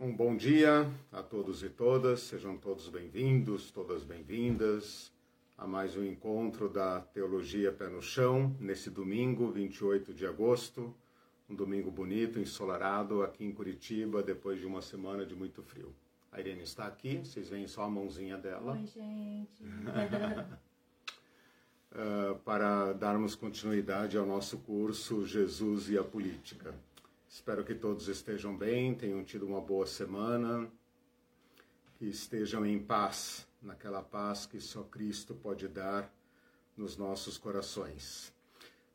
Um bom dia a todos e todas, sejam todos bem-vindos, todas bem-vindas a mais um encontro da Teologia Pé no Chão, nesse domingo, 28 de agosto, um domingo bonito, ensolarado aqui em Curitiba, depois de uma semana de muito frio. A Irene está aqui, vocês veem só a mãozinha dela. Oi, gente. uh, para darmos continuidade ao nosso curso Jesus e a Política. Espero que todos estejam bem, tenham tido uma boa semana, que estejam em paz, naquela paz que só Cristo pode dar nos nossos corações.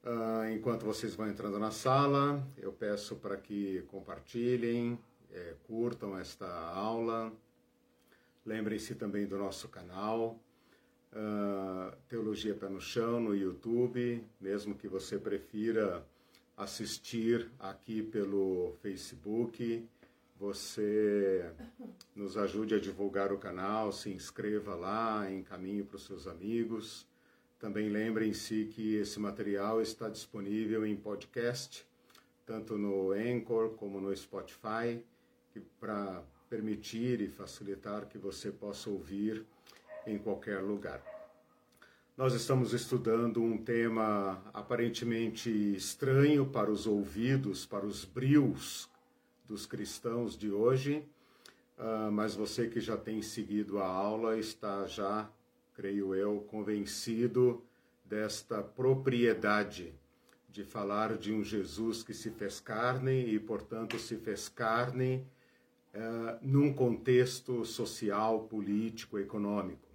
Uh, enquanto vocês vão entrando na sala, eu peço para que compartilhem, é, curtam esta aula. Lembrem-se também do nosso canal, uh, Teologia Pé no Chão, no YouTube, mesmo que você prefira assistir aqui pelo Facebook. Você nos ajude a divulgar o canal, se inscreva lá, encaminhe para os seus amigos. Também lembrem-se que esse material está disponível em podcast, tanto no Anchor como no Spotify, para permitir e facilitar que você possa ouvir em qualquer lugar. Nós estamos estudando um tema aparentemente estranho para os ouvidos, para os brios dos cristãos de hoje, uh, mas você que já tem seguido a aula está já, creio eu, convencido desta propriedade de falar de um Jesus que se fez carne e, portanto, se fez carne uh, num contexto social, político, econômico.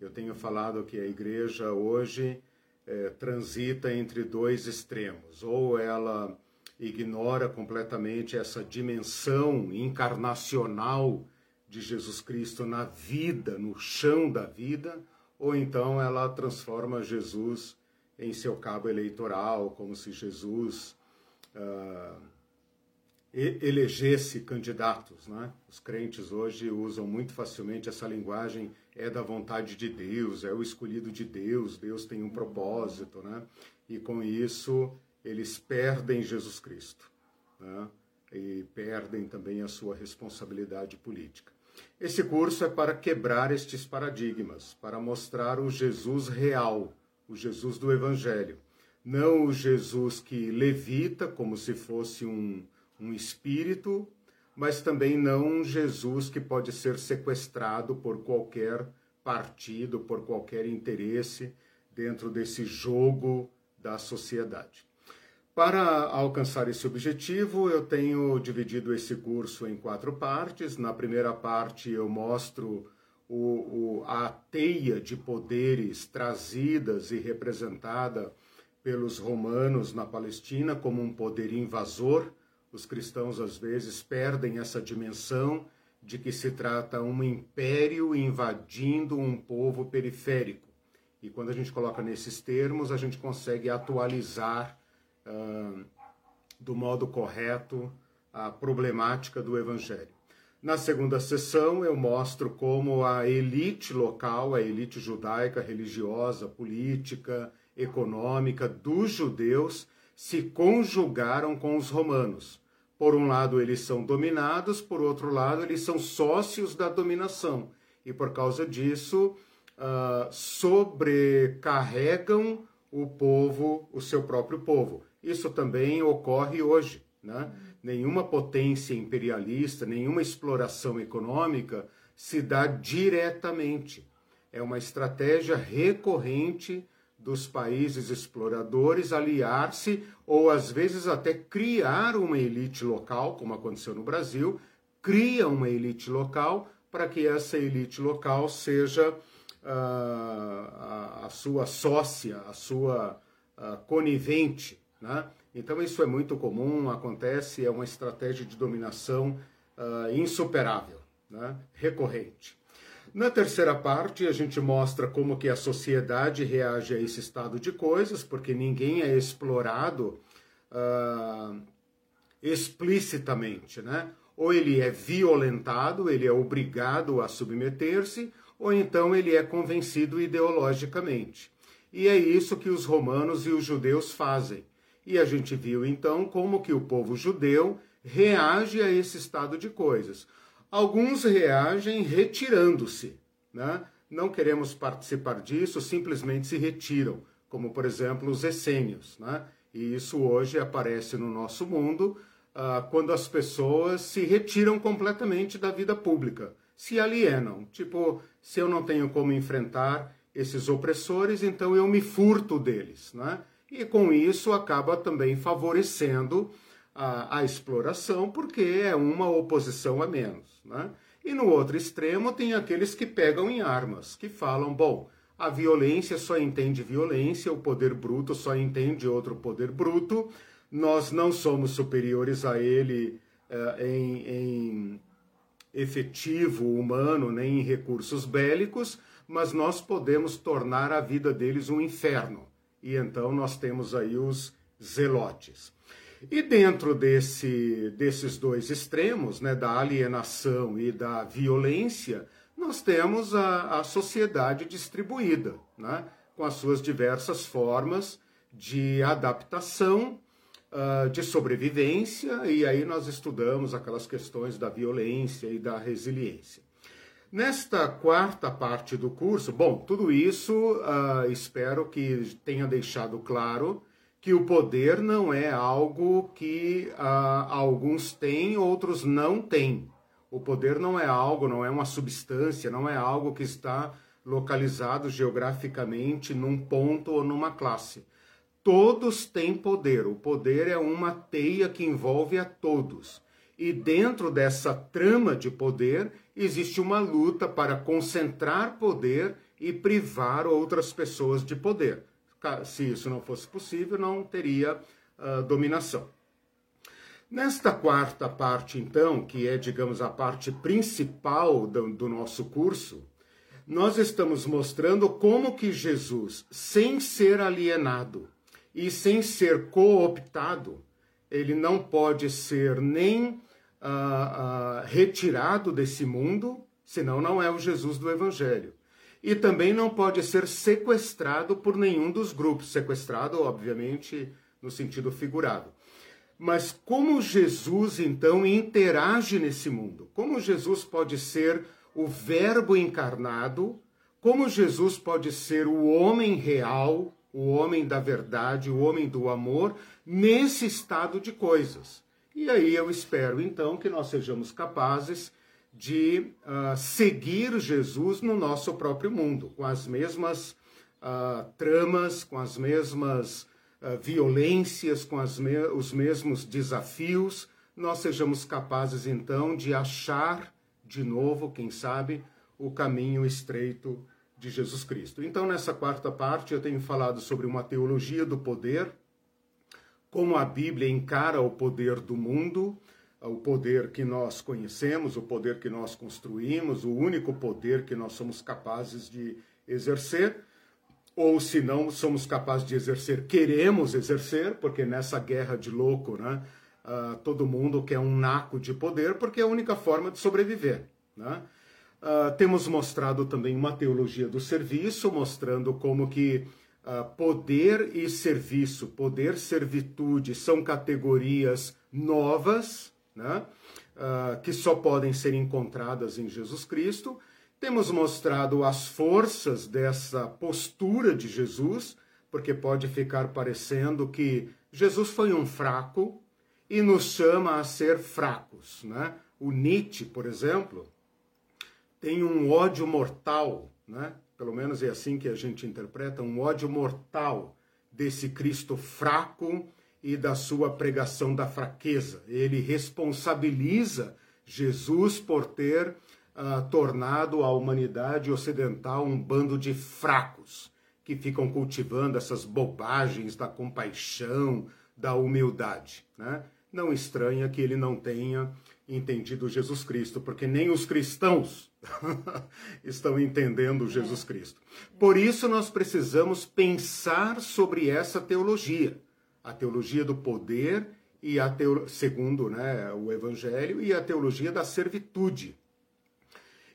Eu tenho falado que a igreja hoje é, transita entre dois extremos. Ou ela ignora completamente essa dimensão encarnacional de Jesus Cristo na vida, no chão da vida, ou então ela transforma Jesus em seu cabo eleitoral, como se Jesus uh, elegesse candidatos. Né? Os crentes hoje usam muito facilmente essa linguagem é da vontade de Deus, é o escolhido de Deus, Deus tem um propósito, né? E com isso eles perdem Jesus Cristo, né? E perdem também a sua responsabilidade política. Esse curso é para quebrar estes paradigmas, para mostrar o Jesus real, o Jesus do Evangelho. Não o Jesus que levita como se fosse um, um espírito, mas também não um Jesus que pode ser sequestrado por qualquer partido, por qualquer interesse dentro desse jogo da sociedade. Para alcançar esse objetivo, eu tenho dividido esse curso em quatro partes. Na primeira parte, eu mostro o, o, a teia de poderes trazidas e representada pelos romanos na Palestina como um poder invasor os cristãos às vezes perdem essa dimensão de que se trata um império invadindo um povo periférico. E quando a gente coloca nesses termos, a gente consegue atualizar uh, do modo correto a problemática do Evangelho. Na segunda sessão, eu mostro como a elite local, a elite judaica, religiosa, política, econômica dos judeus se conjugaram com os romanos. Por um lado, eles são dominados, por outro lado, eles são sócios da dominação. E por causa disso, uh, sobrecarregam o povo, o seu próprio povo. Isso também ocorre hoje. Né? Nenhuma potência imperialista, nenhuma exploração econômica se dá diretamente. É uma estratégia recorrente dos países exploradores aliar-se ou às vezes até criar uma elite local, como aconteceu no Brasil, cria uma elite local para que essa elite local seja uh, a, sua sócia, a sua uh, conivente. Né? Então isso é muito comum, acontece, é uma estratégia de dominação uh, insuperável, né? recorrente. Na terceira parte, a gente mostra como que a sociedade reage a esse estado de coisas, porque ninguém é explorado uh, explicitamente, né? Ou ele é violentado, ele é obrigado a submeter-se, ou então ele é convencido ideologicamente. E é isso que os romanos e os judeus fazem. E a gente viu então como que o povo judeu reage a esse estado de coisas. Alguns reagem retirando-se, né? não queremos participar disso, simplesmente se retiram, como por exemplo os essênios. Né? E isso hoje aparece no nosso mundo uh, quando as pessoas se retiram completamente da vida pública, se alienam. Tipo, se eu não tenho como enfrentar esses opressores, então eu me furto deles. Né? E com isso acaba também favorecendo a, a exploração, porque é uma oposição a menos. Né? E no outro extremo tem aqueles que pegam em armas, que falam, bom, a violência só entende violência, o poder bruto só entende outro poder bruto, nós não somos superiores a ele uh, em, em efetivo humano nem em recursos bélicos, mas nós podemos tornar a vida deles um inferno. E então nós temos aí os zelotes. E dentro desse, desses dois extremos, né, da alienação e da violência, nós temos a, a sociedade distribuída, né, com as suas diversas formas de adaptação, uh, de sobrevivência, e aí nós estudamos aquelas questões da violência e da resiliência. Nesta quarta parte do curso, bom, tudo isso uh, espero que tenha deixado claro que o poder não é algo que uh, alguns têm, outros não têm. O poder não é algo, não é uma substância, não é algo que está localizado geograficamente num ponto ou numa classe. Todos têm poder. O poder é uma teia que envolve a todos. E dentro dessa trama de poder existe uma luta para concentrar poder e privar outras pessoas de poder. Se isso não fosse possível, não teria uh, dominação. Nesta quarta parte, então, que é, digamos, a parte principal do, do nosso curso, nós estamos mostrando como que Jesus, sem ser alienado e sem ser cooptado, ele não pode ser nem uh, uh, retirado desse mundo, senão não é o Jesus do Evangelho e também não pode ser sequestrado por nenhum dos grupos. Sequestrado, obviamente, no sentido figurado. Mas como Jesus então interage nesse mundo? Como Jesus pode ser o Verbo encarnado? Como Jesus pode ser o homem real, o homem da verdade, o homem do amor, nesse estado de coisas? E aí eu espero então que nós sejamos capazes de uh, seguir Jesus no nosso próprio mundo, com as mesmas uh, tramas, com as mesmas uh, violências, com me os mesmos desafios, nós sejamos capazes então de achar de novo, quem sabe, o caminho estreito de Jesus Cristo. Então, nessa quarta parte, eu tenho falado sobre uma teologia do poder, como a Bíblia encara o poder do mundo, o poder que nós conhecemos, o poder que nós construímos, o único poder que nós somos capazes de exercer, ou se não somos capazes de exercer, queremos exercer, porque nessa guerra de louco, né, uh, todo mundo quer um naco de poder, porque é a única forma de sobreviver. Né? Uh, temos mostrado também uma teologia do serviço, mostrando como que uh, poder e serviço, poder, servitude são categorias novas, né? Uh, que só podem ser encontradas em Jesus Cristo. Temos mostrado as forças dessa postura de Jesus, porque pode ficar parecendo que Jesus foi um fraco e nos chama a ser fracos. Né? O Nietzsche, por exemplo, tem um ódio mortal, né? pelo menos é assim que a gente interpreta, um ódio mortal desse Cristo fraco e da sua pregação da fraqueza. Ele responsabiliza Jesus por ter uh, tornado a humanidade ocidental um bando de fracos que ficam cultivando essas bobagens da compaixão, da humildade. Né? Não estranha que ele não tenha entendido Jesus Cristo, porque nem os cristãos estão entendendo Jesus Cristo. Por isso, nós precisamos pensar sobre essa teologia a teologia do poder e a teolo... segundo né, o Evangelho e a teologia da servitude.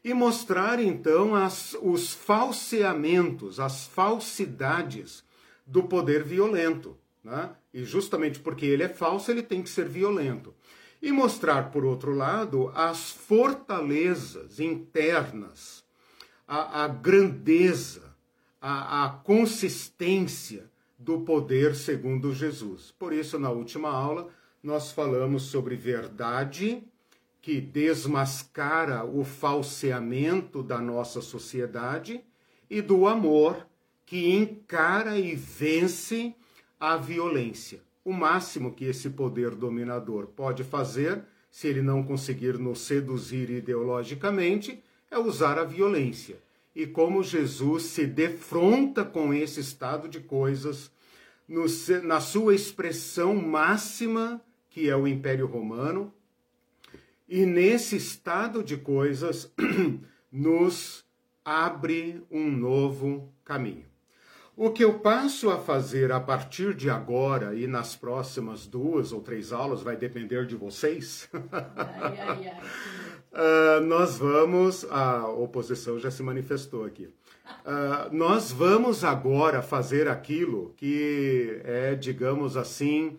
E mostrar então as, os falseamentos, as falsidades do poder violento. Né? E justamente porque ele é falso, ele tem que ser violento. e mostrar, por outro lado, as fortalezas internas, a, a grandeza, a, a consistência do poder segundo Jesus. Por isso, na última aula, nós falamos sobre verdade, que desmascara o falseamento da nossa sociedade, e do amor, que encara e vence a violência. O máximo que esse poder dominador pode fazer, se ele não conseguir nos seduzir ideologicamente, é usar a violência. E como Jesus se defronta com esse estado de coisas no, na sua expressão máxima, que é o Império Romano, e nesse estado de coisas nos abre um novo caminho. O que eu passo a fazer a partir de agora e nas próximas duas ou três aulas vai depender de vocês. Ai, ai, ai. uh, nós vamos, a oposição já se manifestou aqui. Uh, nós vamos agora fazer aquilo que é, digamos assim,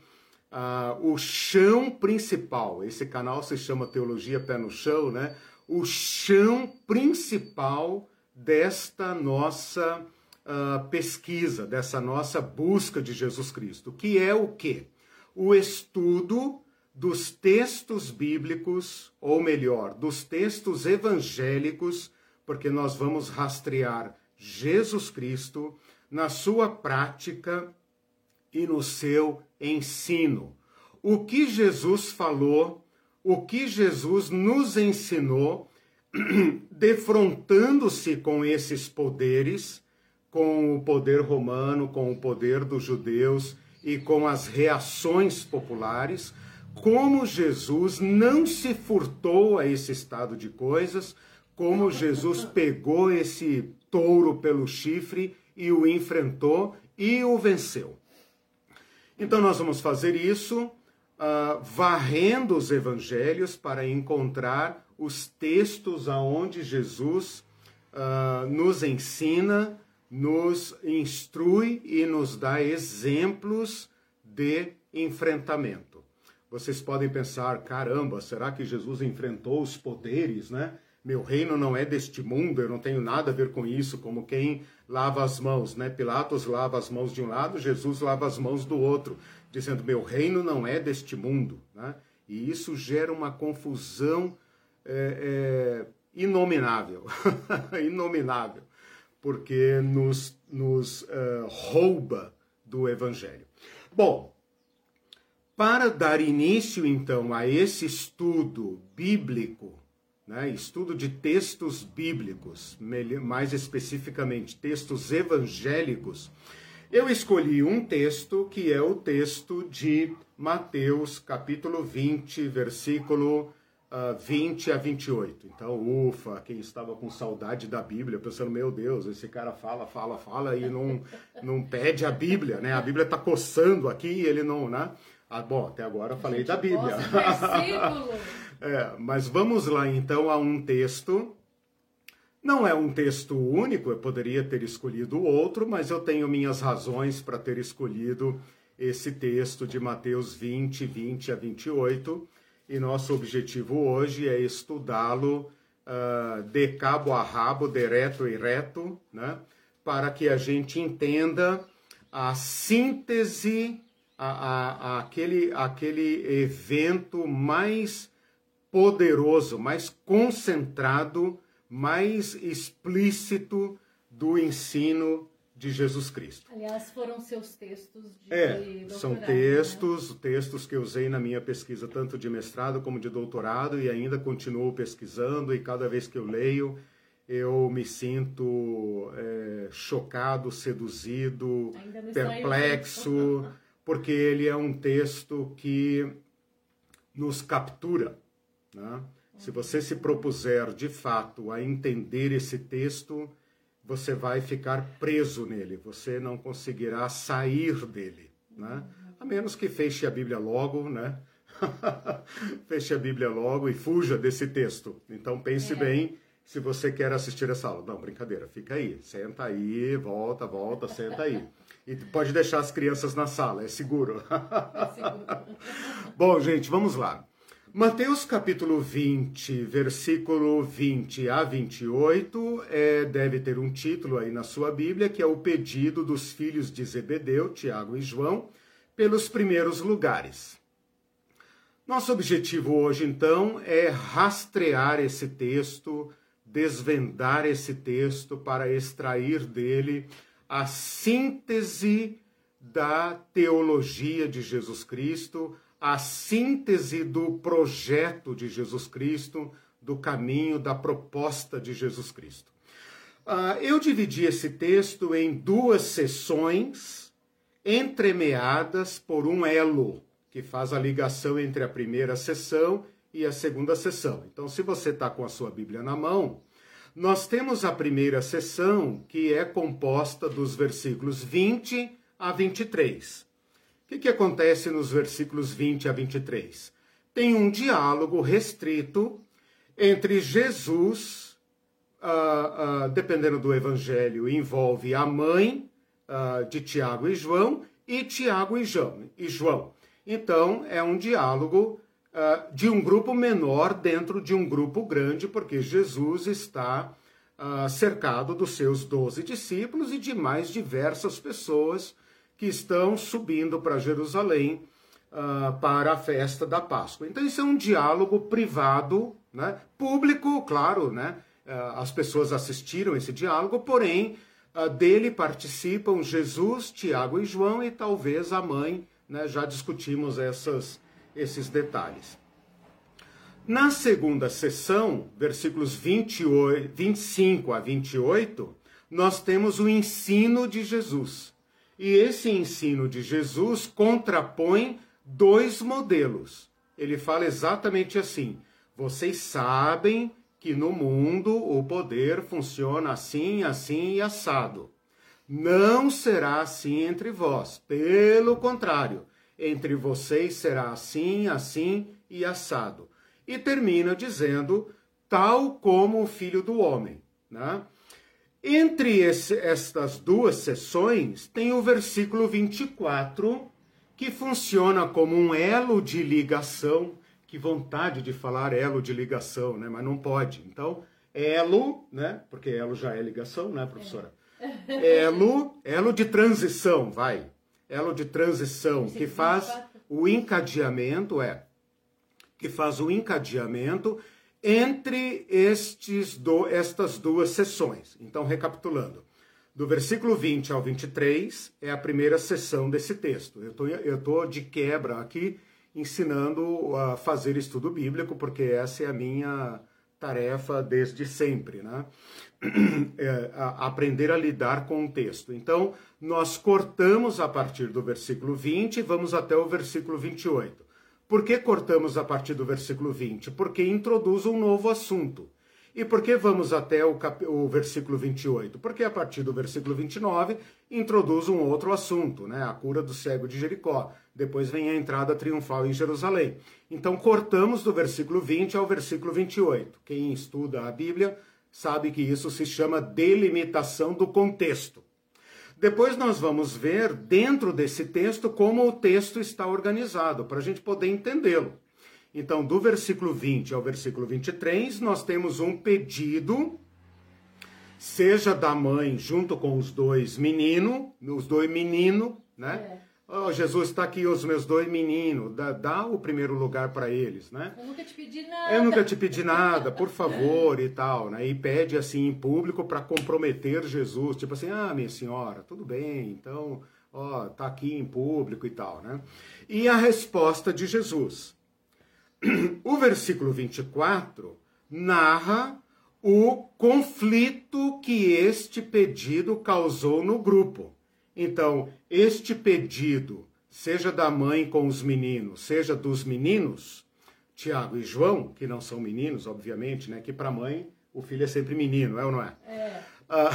uh, o chão principal. Esse canal se chama Teologia Pé no Chão, né? O chão principal desta nossa uh, pesquisa, dessa nossa busca de Jesus Cristo, que é o quê? O estudo dos textos bíblicos, ou melhor, dos textos evangélicos porque nós vamos rastrear Jesus Cristo na sua prática e no seu ensino. O que Jesus falou, o que Jesus nos ensinou, defrontando-se com esses poderes, com o poder romano, com o poder dos judeus e com as reações populares, como Jesus não se furtou a esse estado de coisas, como Jesus pegou esse touro pelo chifre e o enfrentou e o venceu. Então, nós vamos fazer isso uh, varrendo os evangelhos para encontrar os textos aonde Jesus uh, nos ensina, nos instrui e nos dá exemplos de enfrentamento. Vocês podem pensar, caramba, será que Jesus enfrentou os poderes, né? Meu reino não é deste mundo, eu não tenho nada a ver com isso, como quem lava as mãos, né? Pilatos lava as mãos de um lado, Jesus lava as mãos do outro, dizendo: meu reino não é deste mundo, né? E isso gera uma confusão é, é, inominável, inominável, porque nos, nos uh, rouba do Evangelho. Bom, para dar início então a esse estudo bíblico né, estudo de textos bíblicos, mais especificamente textos evangélicos, eu escolhi um texto que é o texto de Mateus, capítulo 20, versículo uh, ah, 20 a 28. Então, ufa, quem estava com saudade da Bíblia, pensando, meu Deus, esse cara fala, fala, fala e não, não pede a Bíblia, né? A Bíblia está coçando aqui e ele não, né? Ah, bom, até agora eu falei da Bíblia. é, mas vamos lá então a um texto. Não é um texto único, eu poderia ter escolhido outro, mas eu tenho minhas razões para ter escolhido esse texto de Mateus 20, 20 a 28. E nosso objetivo hoje é estudá-lo uh, de cabo a rabo, direto e reto, né? para que a gente entenda a síntese a, a, aquele, aquele evento mais poderoso, mais concentrado, mais explícito do ensino de Jesus Cristo. Aliás, foram seus textos de É, são né? textos, né? textos que eu usei na minha pesquisa, tanto de mestrado como de doutorado, e ainda continuo pesquisando, e cada vez que eu leio, eu me sinto é, chocado, seduzido, perplexo. porque ele é um texto que nos captura. Né? Se você se propuser de fato a entender esse texto, você vai ficar preso nele, você não conseguirá sair dele. Né? A menos que feche a Bíblia logo, né? feche a Bíblia logo e fuja desse texto. Então pense é. bem se você quer assistir essa aula. Não, brincadeira, fica aí, senta aí, volta, volta, senta aí. E pode deixar as crianças na sala, é seguro. É seguro. Bom, gente, vamos lá. Mateus capítulo 20, versículo 20 a 28, é, deve ter um título aí na sua Bíblia, que é o pedido dos filhos de Zebedeu, Tiago e João, pelos primeiros lugares. Nosso objetivo hoje, então, é rastrear esse texto, desvendar esse texto para extrair dele a síntese da teologia de Jesus Cristo, a síntese do projeto de Jesus Cristo, do caminho, da proposta de Jesus Cristo. Uh, eu dividi esse texto em duas sessões, entremeadas por um elo, que faz a ligação entre a primeira sessão e a segunda sessão. Então, se você está com a sua Bíblia na mão, nós temos a primeira sessão, que é composta dos versículos 20 a 23. O que, que acontece nos versículos 20 a 23? Tem um diálogo restrito entre Jesus, uh, uh, dependendo do evangelho, envolve a mãe uh, de Tiago e João e Tiago e João. E João. Então, é um diálogo de um grupo menor dentro de um grupo grande, porque Jesus está cercado dos seus doze discípulos e de mais diversas pessoas que estão subindo para Jerusalém uh, para a festa da Páscoa. Então, isso é um diálogo privado, né? público, claro, né? Uh, as pessoas assistiram esse diálogo, porém, uh, dele participam Jesus, Tiago e João e talvez a mãe, né? já discutimos essas, esses detalhes. Na segunda sessão, versículos 28, 25 a 28, nós temos o ensino de Jesus. E esse ensino de Jesus contrapõe dois modelos. Ele fala exatamente assim: vocês sabem que no mundo o poder funciona assim, assim e assado. Não será assim entre vós. Pelo contrário, entre vocês será assim, assim e assado. E termina dizendo, tal como o filho do homem. Né? Entre esse, estas duas sessões, tem o versículo 24, que funciona como um elo de ligação. Que vontade de falar elo de ligação, né? Mas não pode. Então, elo, né? Porque elo já é ligação, né, professora? É. Elo, elo de transição, vai. Elo de transição, que faz o encadeamento, é. Que faz o encadeamento entre estes do, estas duas sessões. Então, recapitulando, do versículo 20 ao 23 é a primeira sessão desse texto. Eu tô, estou de quebra aqui ensinando a fazer estudo bíblico, porque essa é a minha tarefa desde sempre, né? É, a, aprender a lidar com o texto. Então, nós cortamos a partir do versículo 20 e vamos até o versículo 28. Por que cortamos a partir do versículo 20? Porque introduz um novo assunto. E por que vamos até o, cap... o versículo 28? Porque a partir do versículo 29 introduz um outro assunto, né? A cura do cego de Jericó. Depois vem a entrada triunfal em Jerusalém. Então cortamos do versículo 20 ao versículo 28. Quem estuda a Bíblia sabe que isso se chama delimitação do contexto. Depois nós vamos ver dentro desse texto como o texto está organizado, para a gente poder entendê-lo. Então, do versículo 20 ao versículo 23, nós temos um pedido, seja da mãe junto com os dois meninos, os dois meninos, né? Oh, Jesus, está aqui os meus dois meninos, dá, dá o primeiro lugar para eles, né? Eu nunca te pedi nada. Eu nunca te pedi nada, por favor e tal, né? E pede assim em público para comprometer Jesus, tipo assim, ah, minha senhora, tudo bem, então, ó, tá aqui em público e tal, né? E a resposta de Jesus. O versículo 24 narra o conflito que este pedido causou no grupo. Então, este pedido, seja da mãe com os meninos, seja dos meninos, Tiago e João, que não são meninos, obviamente, né? Que para a mãe o filho é sempre menino, é ou não é? É. Ah,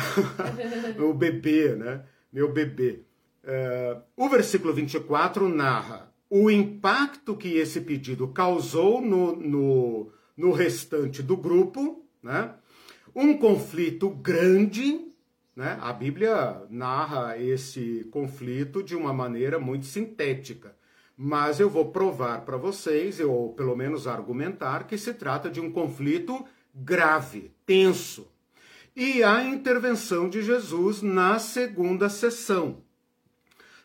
o bebê, né? Meu bebê. Uh, o versículo 24 narra o impacto que esse pedido causou no, no, no restante do grupo, né? Um conflito grande né? A Bíblia narra esse conflito de uma maneira muito sintética, mas eu vou provar para vocês, ou pelo menos argumentar, que se trata de um conflito grave, tenso. E a intervenção de Jesus na segunda sessão.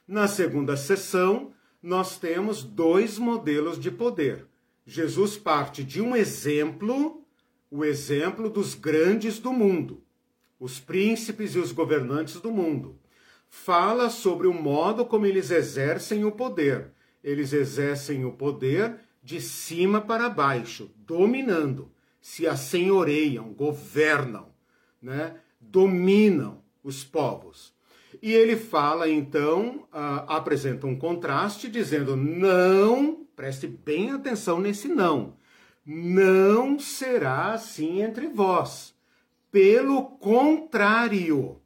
Na segunda sessão, nós temos dois modelos de poder. Jesus parte de um exemplo, o exemplo dos grandes do mundo, os príncipes e os governantes do mundo. Fala sobre o modo como eles exercem o poder eles exercem o poder de cima para baixo, dominando, se assenhoreiam, governam, né? dominam os povos. E ele fala, então, uh, apresenta um contraste, dizendo: não, preste bem atenção nesse não, não será assim entre vós. Pelo contrário.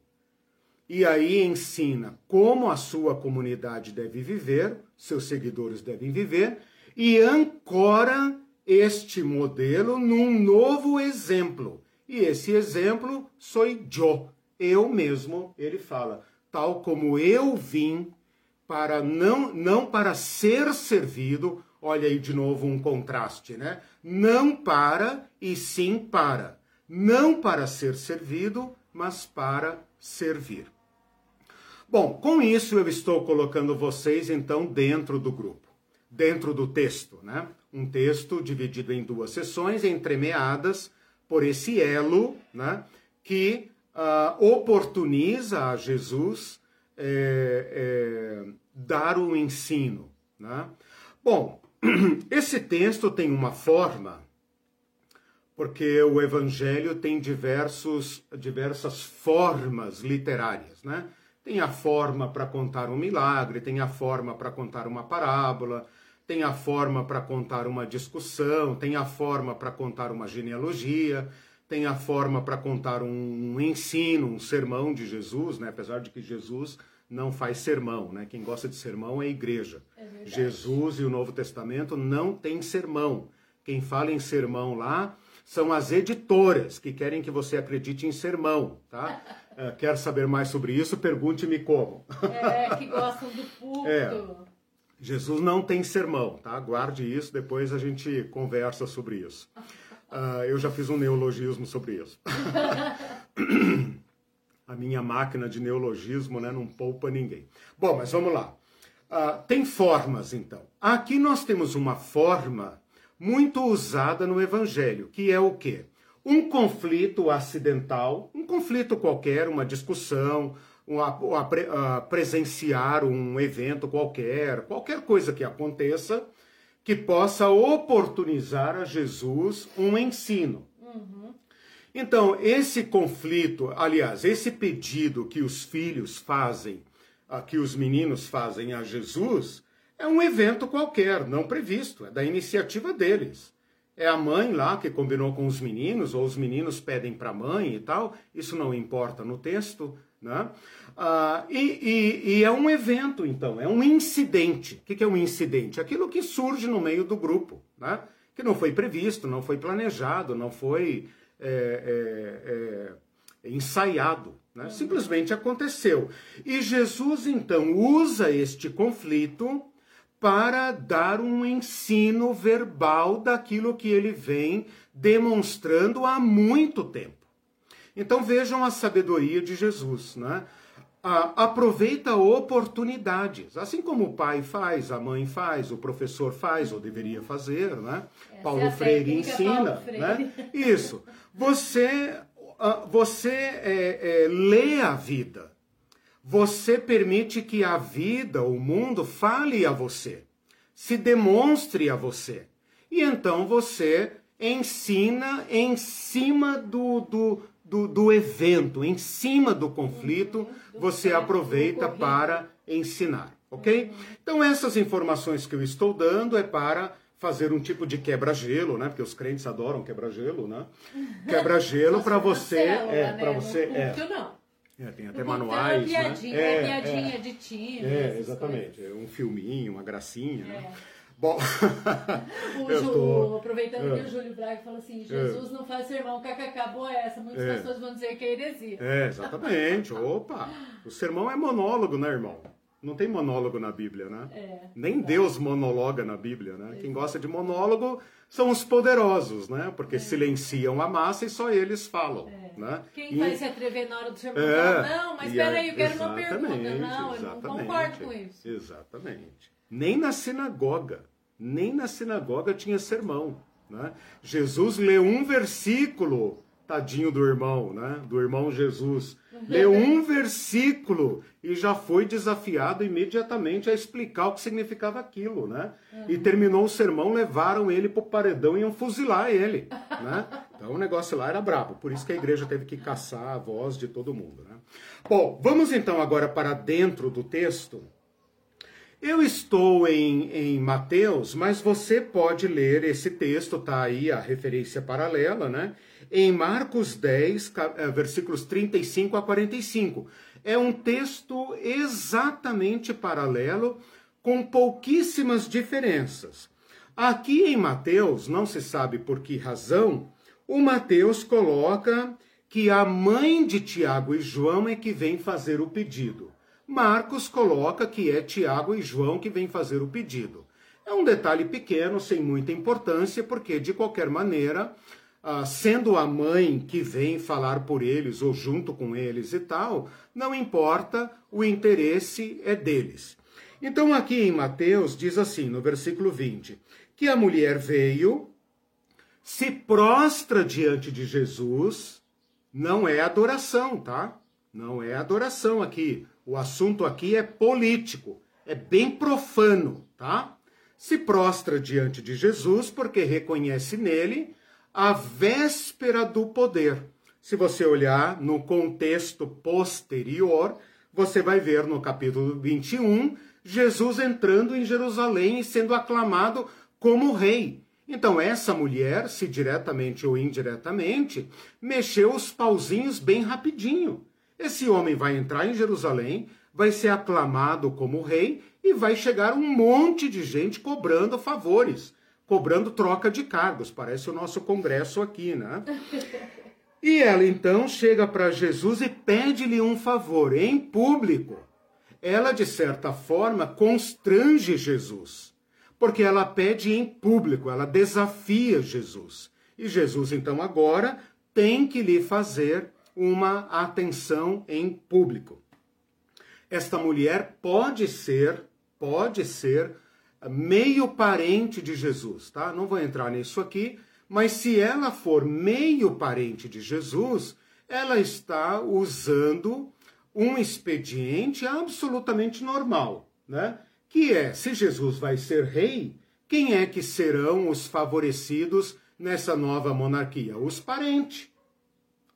E aí ensina como a sua comunidade deve viver, seus seguidores devem viver, e ancora este modelo num novo exemplo. E esse exemplo sou eu, eu mesmo, ele fala, tal como eu vim para não não para ser servido, olha aí de novo um contraste, né? Não para e sim para. Não para ser servido, mas para servir. Bom, com isso eu estou colocando vocês então dentro do grupo, dentro do texto, né? Um texto dividido em duas sessões, entremeadas por esse elo, né? Que uh, oportuniza a Jesus é, é, dar o ensino, né? Bom, esse texto tem uma forma, porque o Evangelho tem diversos, diversas formas literárias, né? Tem a forma para contar um milagre, tem a forma para contar uma parábola, tem a forma para contar uma discussão, tem a forma para contar uma genealogia, tem a forma para contar um ensino, um sermão de Jesus, né? apesar de que Jesus não faz sermão, né? Quem gosta de sermão é a igreja. É Jesus e o Novo Testamento não tem sermão. Quem fala em sermão lá são as editoras que querem que você acredite em sermão, tá? É, quer saber mais sobre isso? Pergunte-me como. É, que gostam do culto. É. Jesus não tem sermão, tá? Guarde isso, depois a gente conversa sobre isso. Uh, eu já fiz um neologismo sobre isso. a minha máquina de neologismo né, não poupa ninguém. Bom, mas vamos lá. Uh, tem formas, então. Aqui nós temos uma forma muito usada no Evangelho, que é o quê? um conflito acidental, um conflito qualquer, uma discussão, um, a, a, presenciar um evento qualquer, qualquer coisa que aconteça, que possa oportunizar a Jesus um ensino. Uhum. Então, esse conflito, aliás, esse pedido que os filhos fazem, que os meninos fazem a Jesus, é um evento qualquer, não previsto, é da iniciativa deles é a mãe lá que combinou com os meninos, ou os meninos pedem para a mãe e tal, isso não importa no texto, né? Ah, e, e, e, é um evento, então, é um incidente. O que, é um incidente? Aquilo que surge no meio do grupo, né? que não foi previsto, não foi planejado, não foi é, é, é, ensaiado. Né? Simplesmente aconteceu. E Jesus, então, usa este conflito para dar um ensino verbal daquilo que ele vem demonstrando há muito tempo. Então vejam a sabedoria de Jesus, né? aproveita oportunidades, assim como o pai faz, a mãe faz, o professor faz, ou deveria fazer, né? Essa Paulo é Freire ensina, Paulo Freire. né? Isso. Você, você é, é, lê a vida, você permite que a vida, o mundo, fale a você, se demonstre a você. E então você ensina em cima do, do, do, do evento, em cima do conflito, uhum, você aproveita para ensinar, ok? Então essas informações que eu estou dando é para fazer um tipo de quebra-gelo, né? Porque os crentes adoram quebra-gelo, né? Quebra-gelo para você, é, para né? você, é. É, tem até manuais. É piadinha, né? é, piadinha é, de time. É, exatamente. É um filminho, uma gracinha. Né? É. Bom, o Ju, tô... aproveitando que o Júlio Braga falou assim: Jesus não faz sermão, kkk, boa essa. Muitas pessoas vão dizer que é heresia. É, exatamente. Opa! O sermão é monólogo, né, irmão? Não tem monólogo na Bíblia, né? É, Nem Deus monologa na Bíblia, né? Quem gosta de monólogo são os poderosos, né? Porque é. silenciam a massa e só eles falam, é. Né? Quem e... vai se atrever na hora do sermão? É. Não, mas espera aí, eu quero uma pergunta. Não, eu não concordo com isso. Exatamente. Nem na sinagoga, nem na sinagoga tinha sermão, né? Jesus leu um versículo tadinho do irmão, né? Do irmão Jesus. Leu um versículo e já foi desafiado imediatamente a explicar o que significava aquilo, né? E terminou o sermão, levaram ele pro paredão e iam fuzilar ele, né? Então o negócio lá era brabo, por isso que a igreja teve que caçar a voz de todo mundo, né? Bom, vamos então agora para dentro do texto. Eu estou em, em Mateus, mas você pode ler esse texto, tá aí a referência paralela, né? em Marcos 10, eh, versículos 35 a 45. É um texto exatamente paralelo, com pouquíssimas diferenças. Aqui em Mateus, não se sabe por que razão, o Mateus coloca que a mãe de Tiago e João é que vem fazer o pedido. Marcos coloca que é Tiago e João que vem fazer o pedido. É um detalhe pequeno, sem muita importância, porque de qualquer maneira ah, sendo a mãe que vem falar por eles ou junto com eles e tal, não importa, o interesse é deles. Então, aqui em Mateus, diz assim, no versículo 20, que a mulher veio, se prostra diante de Jesus, não é adoração, tá? Não é adoração aqui. O assunto aqui é político, é bem profano, tá? Se prostra diante de Jesus porque reconhece nele a véspera do poder. Se você olhar no contexto posterior, você vai ver no capítulo 21 Jesus entrando em Jerusalém e sendo aclamado como rei. Então, essa mulher, se diretamente ou indiretamente, mexeu os pauzinhos bem rapidinho. Esse homem vai entrar em Jerusalém, vai ser aclamado como rei e vai chegar um monte de gente cobrando favores cobrando troca de cargos. Parece o nosso congresso aqui, né? E ela então chega para Jesus e pede-lhe um favor em público. Ela, de certa forma, constrange Jesus, porque ela pede em público, ela desafia Jesus. E Jesus, então, agora tem que lhe fazer uma atenção em público. Esta mulher pode ser, pode ser meio parente de Jesus, tá? Não vou entrar nisso aqui, mas se ela for meio parente de Jesus, ela está usando um expediente absolutamente normal, né? Que é, se Jesus vai ser rei, quem é que serão os favorecidos nessa nova monarquia? Os parentes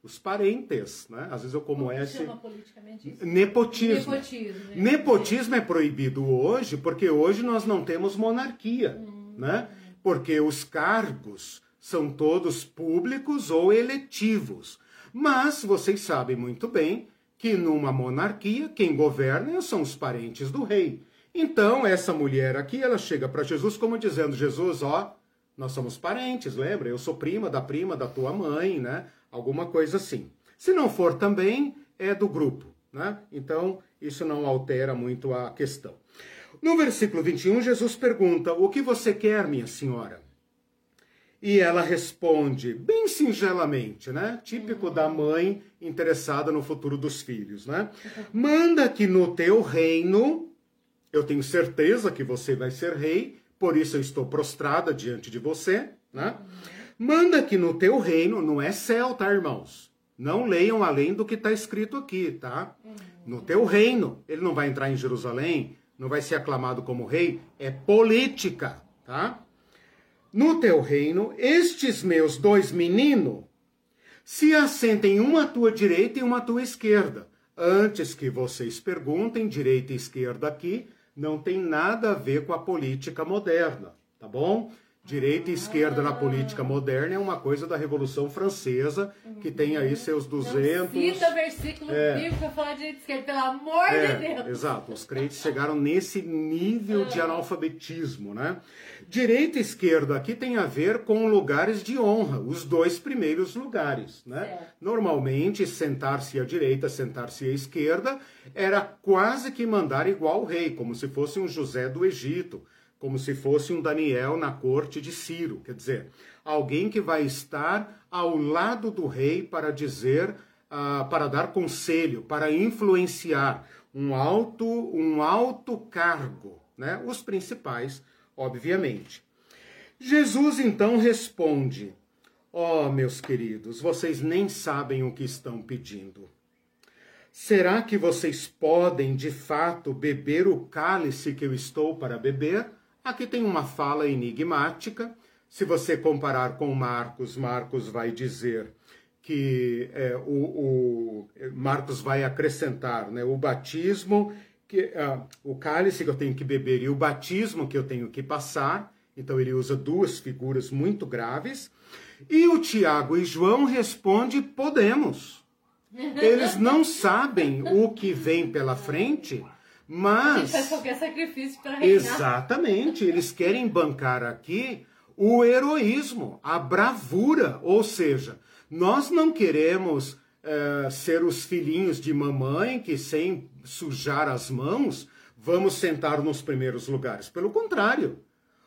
os parentes, né? Às vezes eu como é esse politicamente nepotismo. Nepotismo, né? nepotismo é proibido hoje porque hoje nós não temos monarquia, hum. né? Porque os cargos são todos públicos ou eletivos. Mas vocês sabem muito bem que numa monarquia quem governa são os parentes do rei. Então essa mulher aqui, ela chega para Jesus como dizendo: Jesus, ó, nós somos parentes, lembra? Eu sou prima da prima da tua mãe, né? alguma coisa assim. Se não for também, é do grupo, né? Então, isso não altera muito a questão. No versículo 21, Jesus pergunta: O que você quer, minha senhora? E ela responde, bem singelamente, né? Típico da mãe interessada no futuro dos filhos, né? Manda que no teu reino, eu tenho certeza que você vai ser rei, por isso eu estou prostrada diante de você, né? Manda que no teu reino, não é céu, tá, irmãos? Não leiam além do que está escrito aqui, tá? No teu reino, ele não vai entrar em Jerusalém, não vai ser aclamado como rei, é política, tá? No teu reino, estes meus dois meninos se assentem uma à tua direita e uma à tua esquerda. Antes que vocês perguntem, direita e esquerda aqui, não tem nada a ver com a política moderna, tá bom? Direita e esquerda na política moderna é uma coisa da Revolução Francesa, que tem aí seus 200... Não cita versículo é. bíblico para falar de direita e esquerda, pelo amor é, de Deus! Exato, os crentes chegaram nesse nível de analfabetismo, né? Direita e esquerda aqui tem a ver com lugares de honra, os dois primeiros lugares, né? É. Normalmente, sentar-se à direita, sentar-se à esquerda, era quase que mandar igual o rei, como se fosse um José do Egito, como se fosse um Daniel na corte de Ciro. Quer dizer, alguém que vai estar ao lado do rei para dizer, uh, para dar conselho, para influenciar um alto, um alto cargo, né? Os principais, obviamente. Jesus então responde: Ó, oh, meus queridos, vocês nem sabem o que estão pedindo. Será que vocês podem, de fato, beber o cálice que eu estou para beber? Aqui tem uma fala enigmática. Se você comparar com Marcos, Marcos vai dizer que é, o, o, Marcos vai acrescentar né, o batismo, que, uh, o cálice que eu tenho que beber e o batismo que eu tenho que passar. Então ele usa duas figuras muito graves. E o Tiago e João responde: podemos. Eles não sabem o que vem pela frente, mas. A gente faz qualquer sacrifício para reinar. Exatamente. Eles querem bancar aqui o heroísmo, a bravura. Ou seja, nós não queremos é, ser os filhinhos de mamãe que, sem sujar as mãos, vamos sentar nos primeiros lugares. Pelo contrário.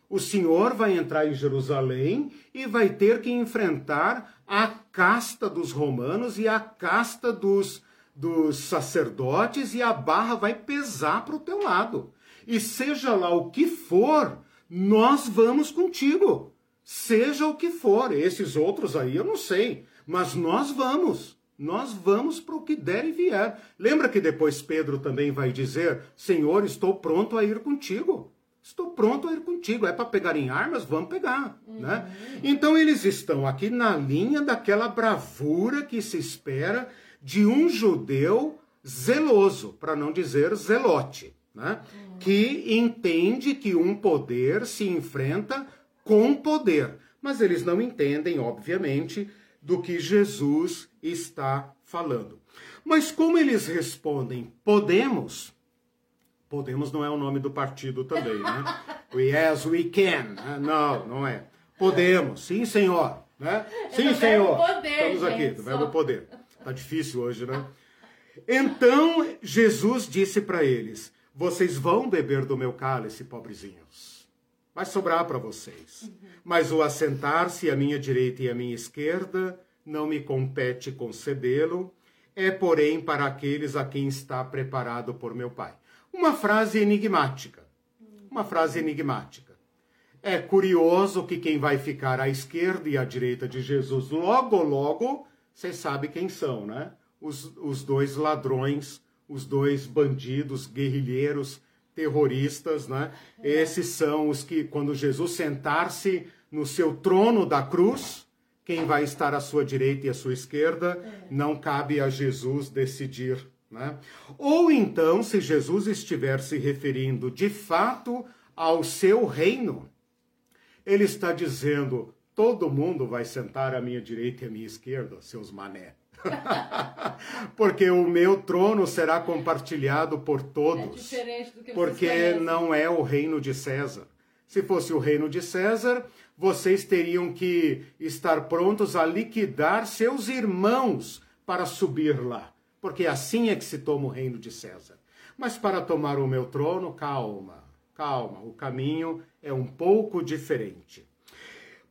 O Senhor vai entrar em Jerusalém e vai ter que enfrentar a casta dos romanos e a casta dos dos sacerdotes e a barra vai pesar para o teu lado. E seja lá o que for, nós vamos contigo. Seja o que for. Esses outros aí eu não sei, mas nós vamos. Nós vamos para o que der e vier. Lembra que depois Pedro também vai dizer: Senhor, estou pronto a ir contigo. Estou pronto a ir contigo. É para pegar em armas? Vamos pegar. Uhum. Né? Então eles estão aqui na linha daquela bravura que se espera de um judeu zeloso, para não dizer zelote, né? que entende que um poder se enfrenta com poder. Mas eles não entendem, obviamente, do que Jesus está falando. Mas como eles respondem, podemos? Podemos não é o nome do partido também, né? Yes, we can. Ah, não, não é. Podemos, sim, senhor. Né? Sim, senhor. Poder, Estamos aqui, do verbo poder. Tá difícil hoje, né? Então Jesus disse para eles: Vocês vão beber do meu cálice, pobrezinhos. Vai sobrar para vocês. Mas o assentar-se à minha direita e à minha esquerda não me compete concedê-lo, é, porém, para aqueles a quem está preparado por meu Pai. Uma frase enigmática. Uma frase enigmática. É curioso que quem vai ficar à esquerda e à direita de Jesus logo, logo vocês sabem quem são, né? Os, os dois ladrões, os dois bandidos, guerrilheiros, terroristas, né? Esses são os que, quando Jesus sentar-se no seu trono da cruz, quem vai estar à sua direita e à sua esquerda, não cabe a Jesus decidir. Né? Ou então, se Jesus estiver se referindo de fato ao seu reino, ele está dizendo: todo mundo vai sentar à minha direita e à minha esquerda, seus mané. porque o meu trono será compartilhado por todos. É porque não é o reino de César. Se fosse o reino de César, vocês teriam que estar prontos a liquidar seus irmãos para subir lá. Porque assim é que se toma o reino de César. Mas para tomar o meu trono, calma, calma, o caminho é um pouco diferente.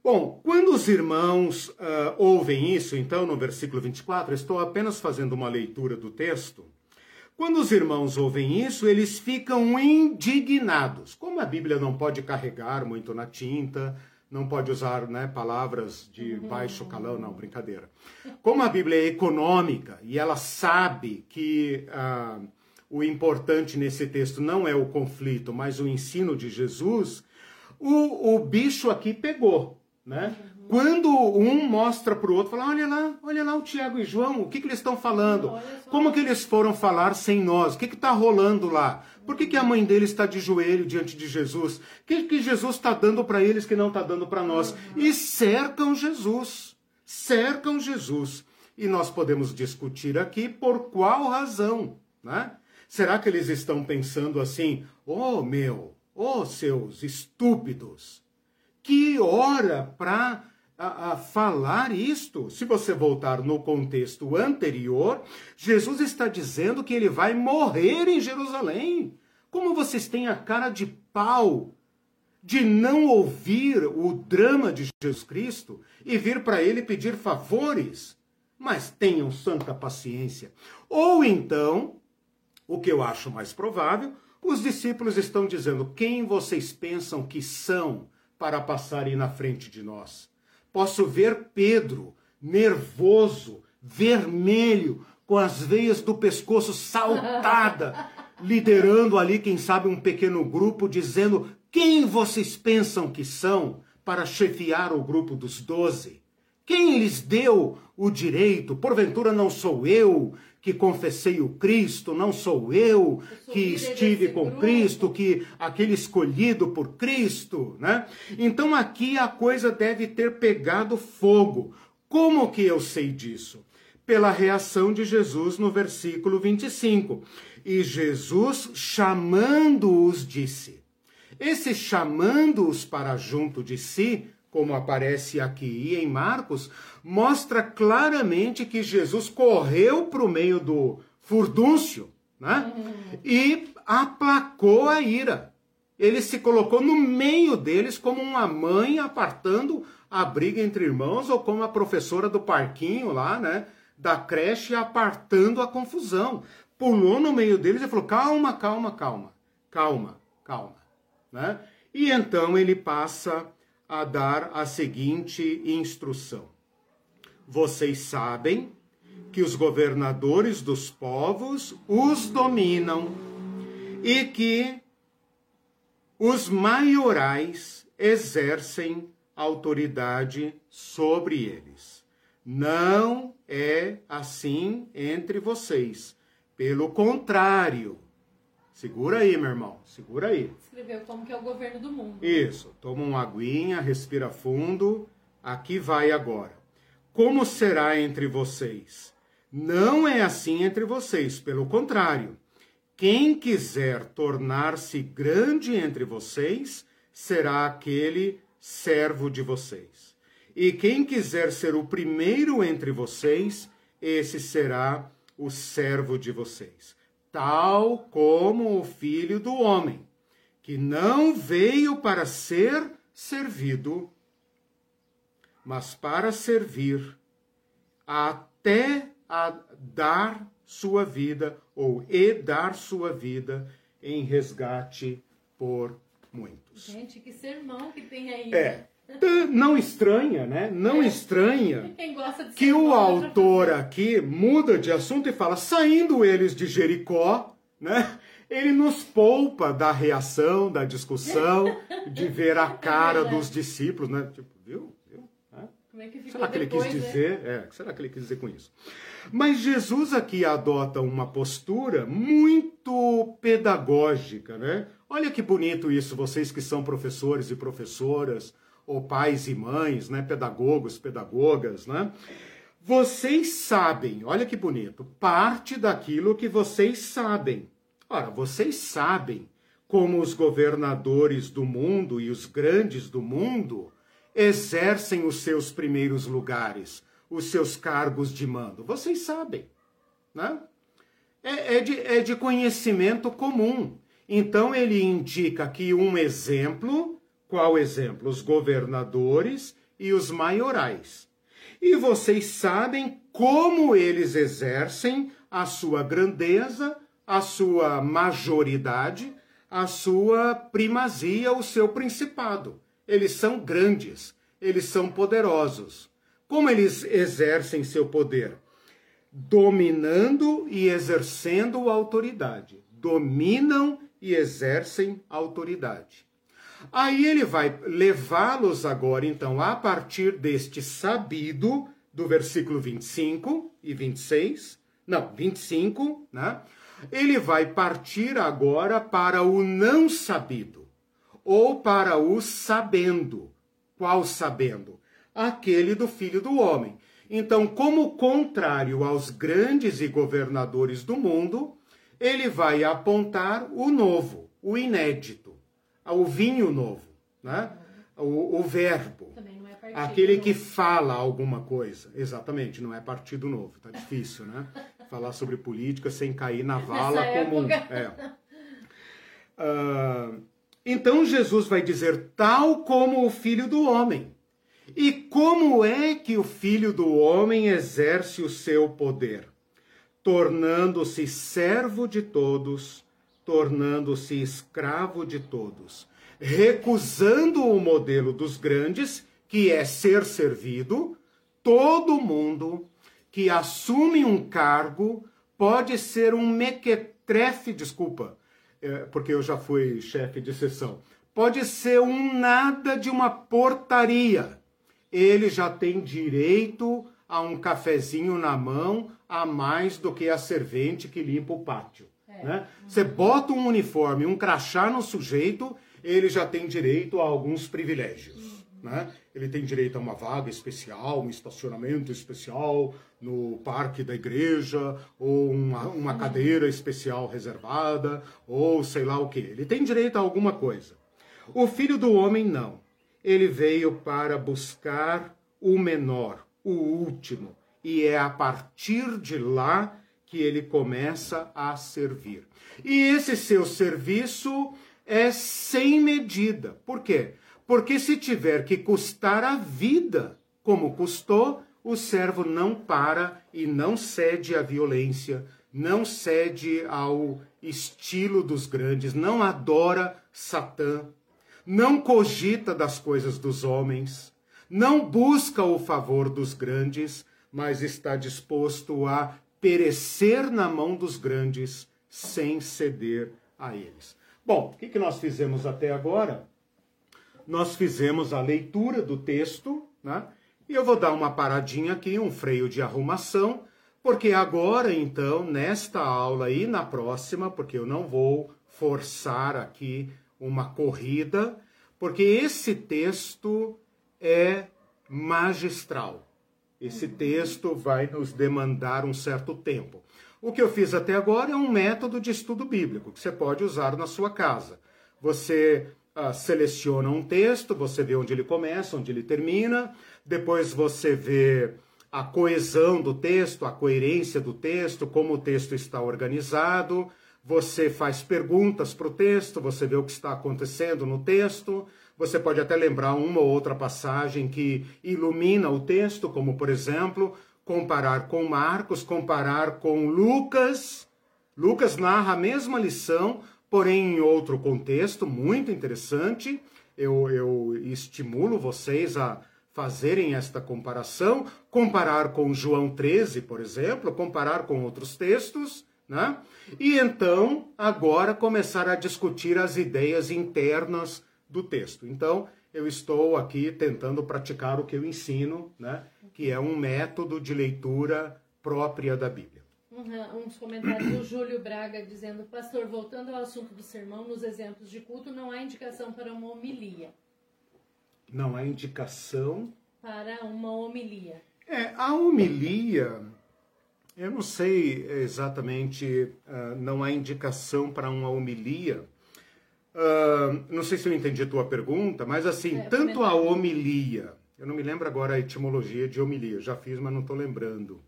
Bom, quando os irmãos uh, ouvem isso, então, no versículo 24, estou apenas fazendo uma leitura do texto. Quando os irmãos ouvem isso, eles ficam indignados. Como a Bíblia não pode carregar muito na tinta, não pode usar né, palavras de baixo calão, não, brincadeira. Como a Bíblia é econômica e ela sabe que uh, o importante nesse texto não é o conflito, mas o ensino de Jesus, o, o bicho aqui pegou. Né? Quando um mostra para o outro, fala: olha lá, olha lá o Tiago e João, o que, que eles estão falando? Como que eles foram falar sem nós? O que está rolando lá? Por que, que a mãe deles está de joelho diante de Jesus? O que, que Jesus está dando para eles que não está dando para nós? E cercam Jesus. Cercam Jesus. E nós podemos discutir aqui por qual razão, né? Será que eles estão pensando assim, oh meu, oh seus estúpidos, que hora para a, falar isto. Se você voltar no contexto anterior, Jesus está dizendo que ele vai morrer em Jerusalém. Como vocês têm a cara de pau de não ouvir o drama de Jesus Cristo e vir para ele pedir favores? Mas tenham santa paciência. Ou então, o que eu acho mais provável, os discípulos estão dizendo: quem vocês pensam que são para passarem na frente de nós? Posso ver Pedro nervoso, vermelho, com as veias do pescoço saltada, liderando ali, quem sabe, um pequeno grupo, dizendo: quem vocês pensam que são para chefiar o grupo dos doze? Quem lhes deu o direito? Porventura não sou eu que confessei o Cristo, não sou eu que estive com grupo. Cristo, que aquele escolhido por Cristo, né? Então aqui a coisa deve ter pegado fogo. Como que eu sei disso? Pela reação de Jesus no versículo 25. E Jesus, chamando-os, disse. Esse chamando-os para junto de si como aparece aqui em Marcos, mostra claramente que Jesus correu para o meio do furdúncio né? e aplacou a ira. Ele se colocou no meio deles como uma mãe apartando a briga entre irmãos, ou como a professora do parquinho lá, né? Da creche apartando a confusão. Pulou no meio deles e falou: calma, calma, calma, calma, calma. Né? E então ele passa a dar a seguinte instrução: Vocês sabem que os governadores dos povos os dominam e que os maiorais exercem autoridade sobre eles. Não é assim entre vocês. Pelo contrário, Segura aí, meu irmão, segura aí. Escreveu como que é o governo do mundo. Isso, toma uma aguinha, respira fundo. Aqui vai agora. Como será entre vocês? Não é assim entre vocês, pelo contrário. Quem quiser tornar-se grande entre vocês, será aquele servo de vocês. E quem quiser ser o primeiro entre vocês, esse será o servo de vocês tal como o filho do homem, que não veio para ser servido, mas para servir, até a dar sua vida, ou e dar sua vida em resgate por muitos. Gente, que sermão que tem aí. É. Né? Não estranha, né? Não é. estranha que o autor aqui muda de assunto e fala: saindo eles de Jericó, né? Ele nos poupa da reação, da discussão, de ver a cara é dos discípulos, né? Tipo, viu? viu? É que será que ele quis né? dizer? É, o que será que ele quis dizer com isso? Mas Jesus aqui adota uma postura muito pedagógica, né? Olha que bonito isso, vocês que são professores e professoras, ou pais e mães, né, pedagogos, pedagogas, né? Vocês sabem, olha que bonito, parte daquilo que vocês sabem. Ora, vocês sabem como os governadores do mundo e os grandes do mundo exercem os seus primeiros lugares, os seus cargos de mando. Vocês sabem, né? É, é, de, é de conhecimento comum. Então ele indica aqui um exemplo qual exemplo? Os governadores e os maiorais. E vocês sabem como eles exercem a sua grandeza, a sua majoridade, a sua primazia, o seu principado. Eles são grandes, eles são poderosos. Como eles exercem seu poder? Dominando e exercendo autoridade. Dominam e exercem autoridade. Aí ele vai levá-los agora, então, a partir deste sabido, do versículo 25 e 26, não, 25, né? Ele vai partir agora para o não sabido, ou para o sabendo. Qual sabendo? Aquele do filho do homem. Então, como contrário aos grandes e governadores do mundo, ele vai apontar o novo, o inédito, o vinho novo, né? o, o verbo. É aquele que fala alguma coisa. Exatamente, não é partido novo. Tá difícil, né? Falar sobre política sem cair na vala Nessa comum. É. Uh, então Jesus vai dizer, tal como o filho do homem. E como é que o filho do homem exerce o seu poder? Tornando-se servo de todos, tornando-se escravo de todos, recusando o modelo dos grandes, que é ser servido, todo mundo que assume um cargo pode ser um mequetrefe, desculpa, é, porque eu já fui chefe de sessão, pode ser um nada de uma portaria ele já tem direito a um cafezinho na mão a mais do que a servente que limpa o pátio. É. Né? Você bota um uniforme, um crachá no sujeito, ele já tem direito a alguns privilégios. Uhum. Né? Ele tem direito a uma vaga especial, um estacionamento especial no parque da igreja, ou uma, uma uhum. cadeira especial reservada, ou sei lá o que. Ele tem direito a alguma coisa. O filho do homem não ele veio para buscar o menor, o último, e é a partir de lá que ele começa a servir. E esse seu serviço é sem medida. Por quê? Porque se tiver que custar a vida, como custou, o servo não para e não cede à violência, não cede ao estilo dos grandes, não adora Satã, não cogita das coisas dos homens, não busca o favor dos grandes, mas está disposto a perecer na mão dos grandes sem ceder a eles. Bom, o que, que nós fizemos até agora? Nós fizemos a leitura do texto, né? E eu vou dar uma paradinha aqui, um freio de arrumação, porque agora, então, nesta aula e na próxima, porque eu não vou forçar aqui uma corrida, porque esse texto é magistral. Esse texto vai nos demandar um certo tempo. O que eu fiz até agora é um método de estudo bíblico que você pode usar na sua casa. Você ah, seleciona um texto, você vê onde ele começa, onde ele termina, depois você vê a coesão do texto, a coerência do texto, como o texto está organizado você faz perguntas para o texto, você vê o que está acontecendo no texto, você pode até lembrar uma ou outra passagem que ilumina o texto, como por exemplo, comparar com Marcos, comparar com Lucas. Lucas narra a mesma lição, porém em outro contexto, muito interessante. Eu, eu estimulo vocês a fazerem esta comparação, comparar com João 13, por exemplo, comparar com outros textos né? E então, agora começar a discutir as ideias internas do texto. Então, eu estou aqui tentando praticar o que eu ensino, né? que é um método de leitura própria da Bíblia. Uhum, uns comentários do Júlio Braga dizendo, pastor, voltando ao assunto do sermão, nos exemplos de culto não há indicação para uma homilia. Não há indicação para uma homilia. É, a homilia eu não sei exatamente, uh, não há indicação para uma homilia. Uh, não sei se eu entendi a tua pergunta, mas assim, é, tanto a homilia, eu não me lembro agora a etimologia de homilia, já fiz, mas não estou lembrando.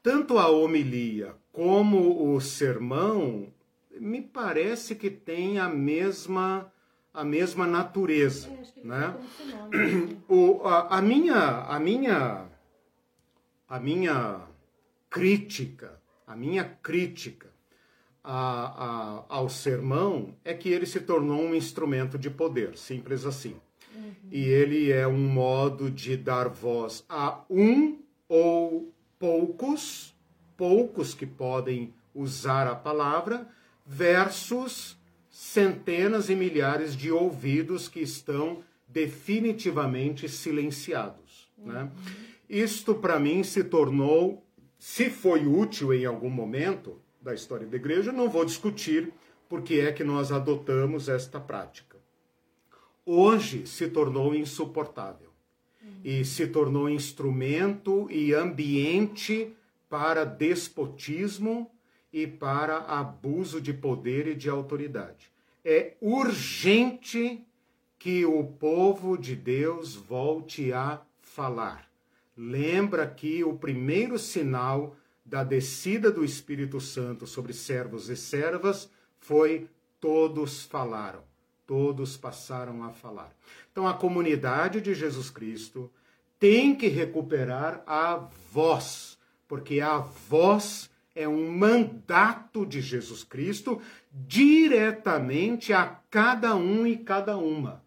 Tanto a homilia como o sermão, me parece que tem a mesma a mesma natureza, é, né? O, a, a minha a minha a minha crítica, a minha crítica a, a, ao sermão é que ele se tornou um instrumento de poder, simples assim. Uhum. E ele é um modo de dar voz a um ou poucos, poucos que podem usar a palavra, versus centenas e milhares de ouvidos que estão definitivamente silenciados. Né? Isto, para mim, se tornou, se foi útil em algum momento da história da igreja, não vou discutir porque é que nós adotamos esta prática. Hoje se tornou insuportável e se tornou instrumento e ambiente para despotismo e para abuso de poder e de autoridade. É urgente que o povo de Deus volte a falar. Lembra que o primeiro sinal da descida do Espírito Santo sobre servos e servas foi todos falaram, todos passaram a falar. Então a comunidade de Jesus Cristo tem que recuperar a voz, porque a voz é um mandato de Jesus Cristo diretamente a cada um e cada uma.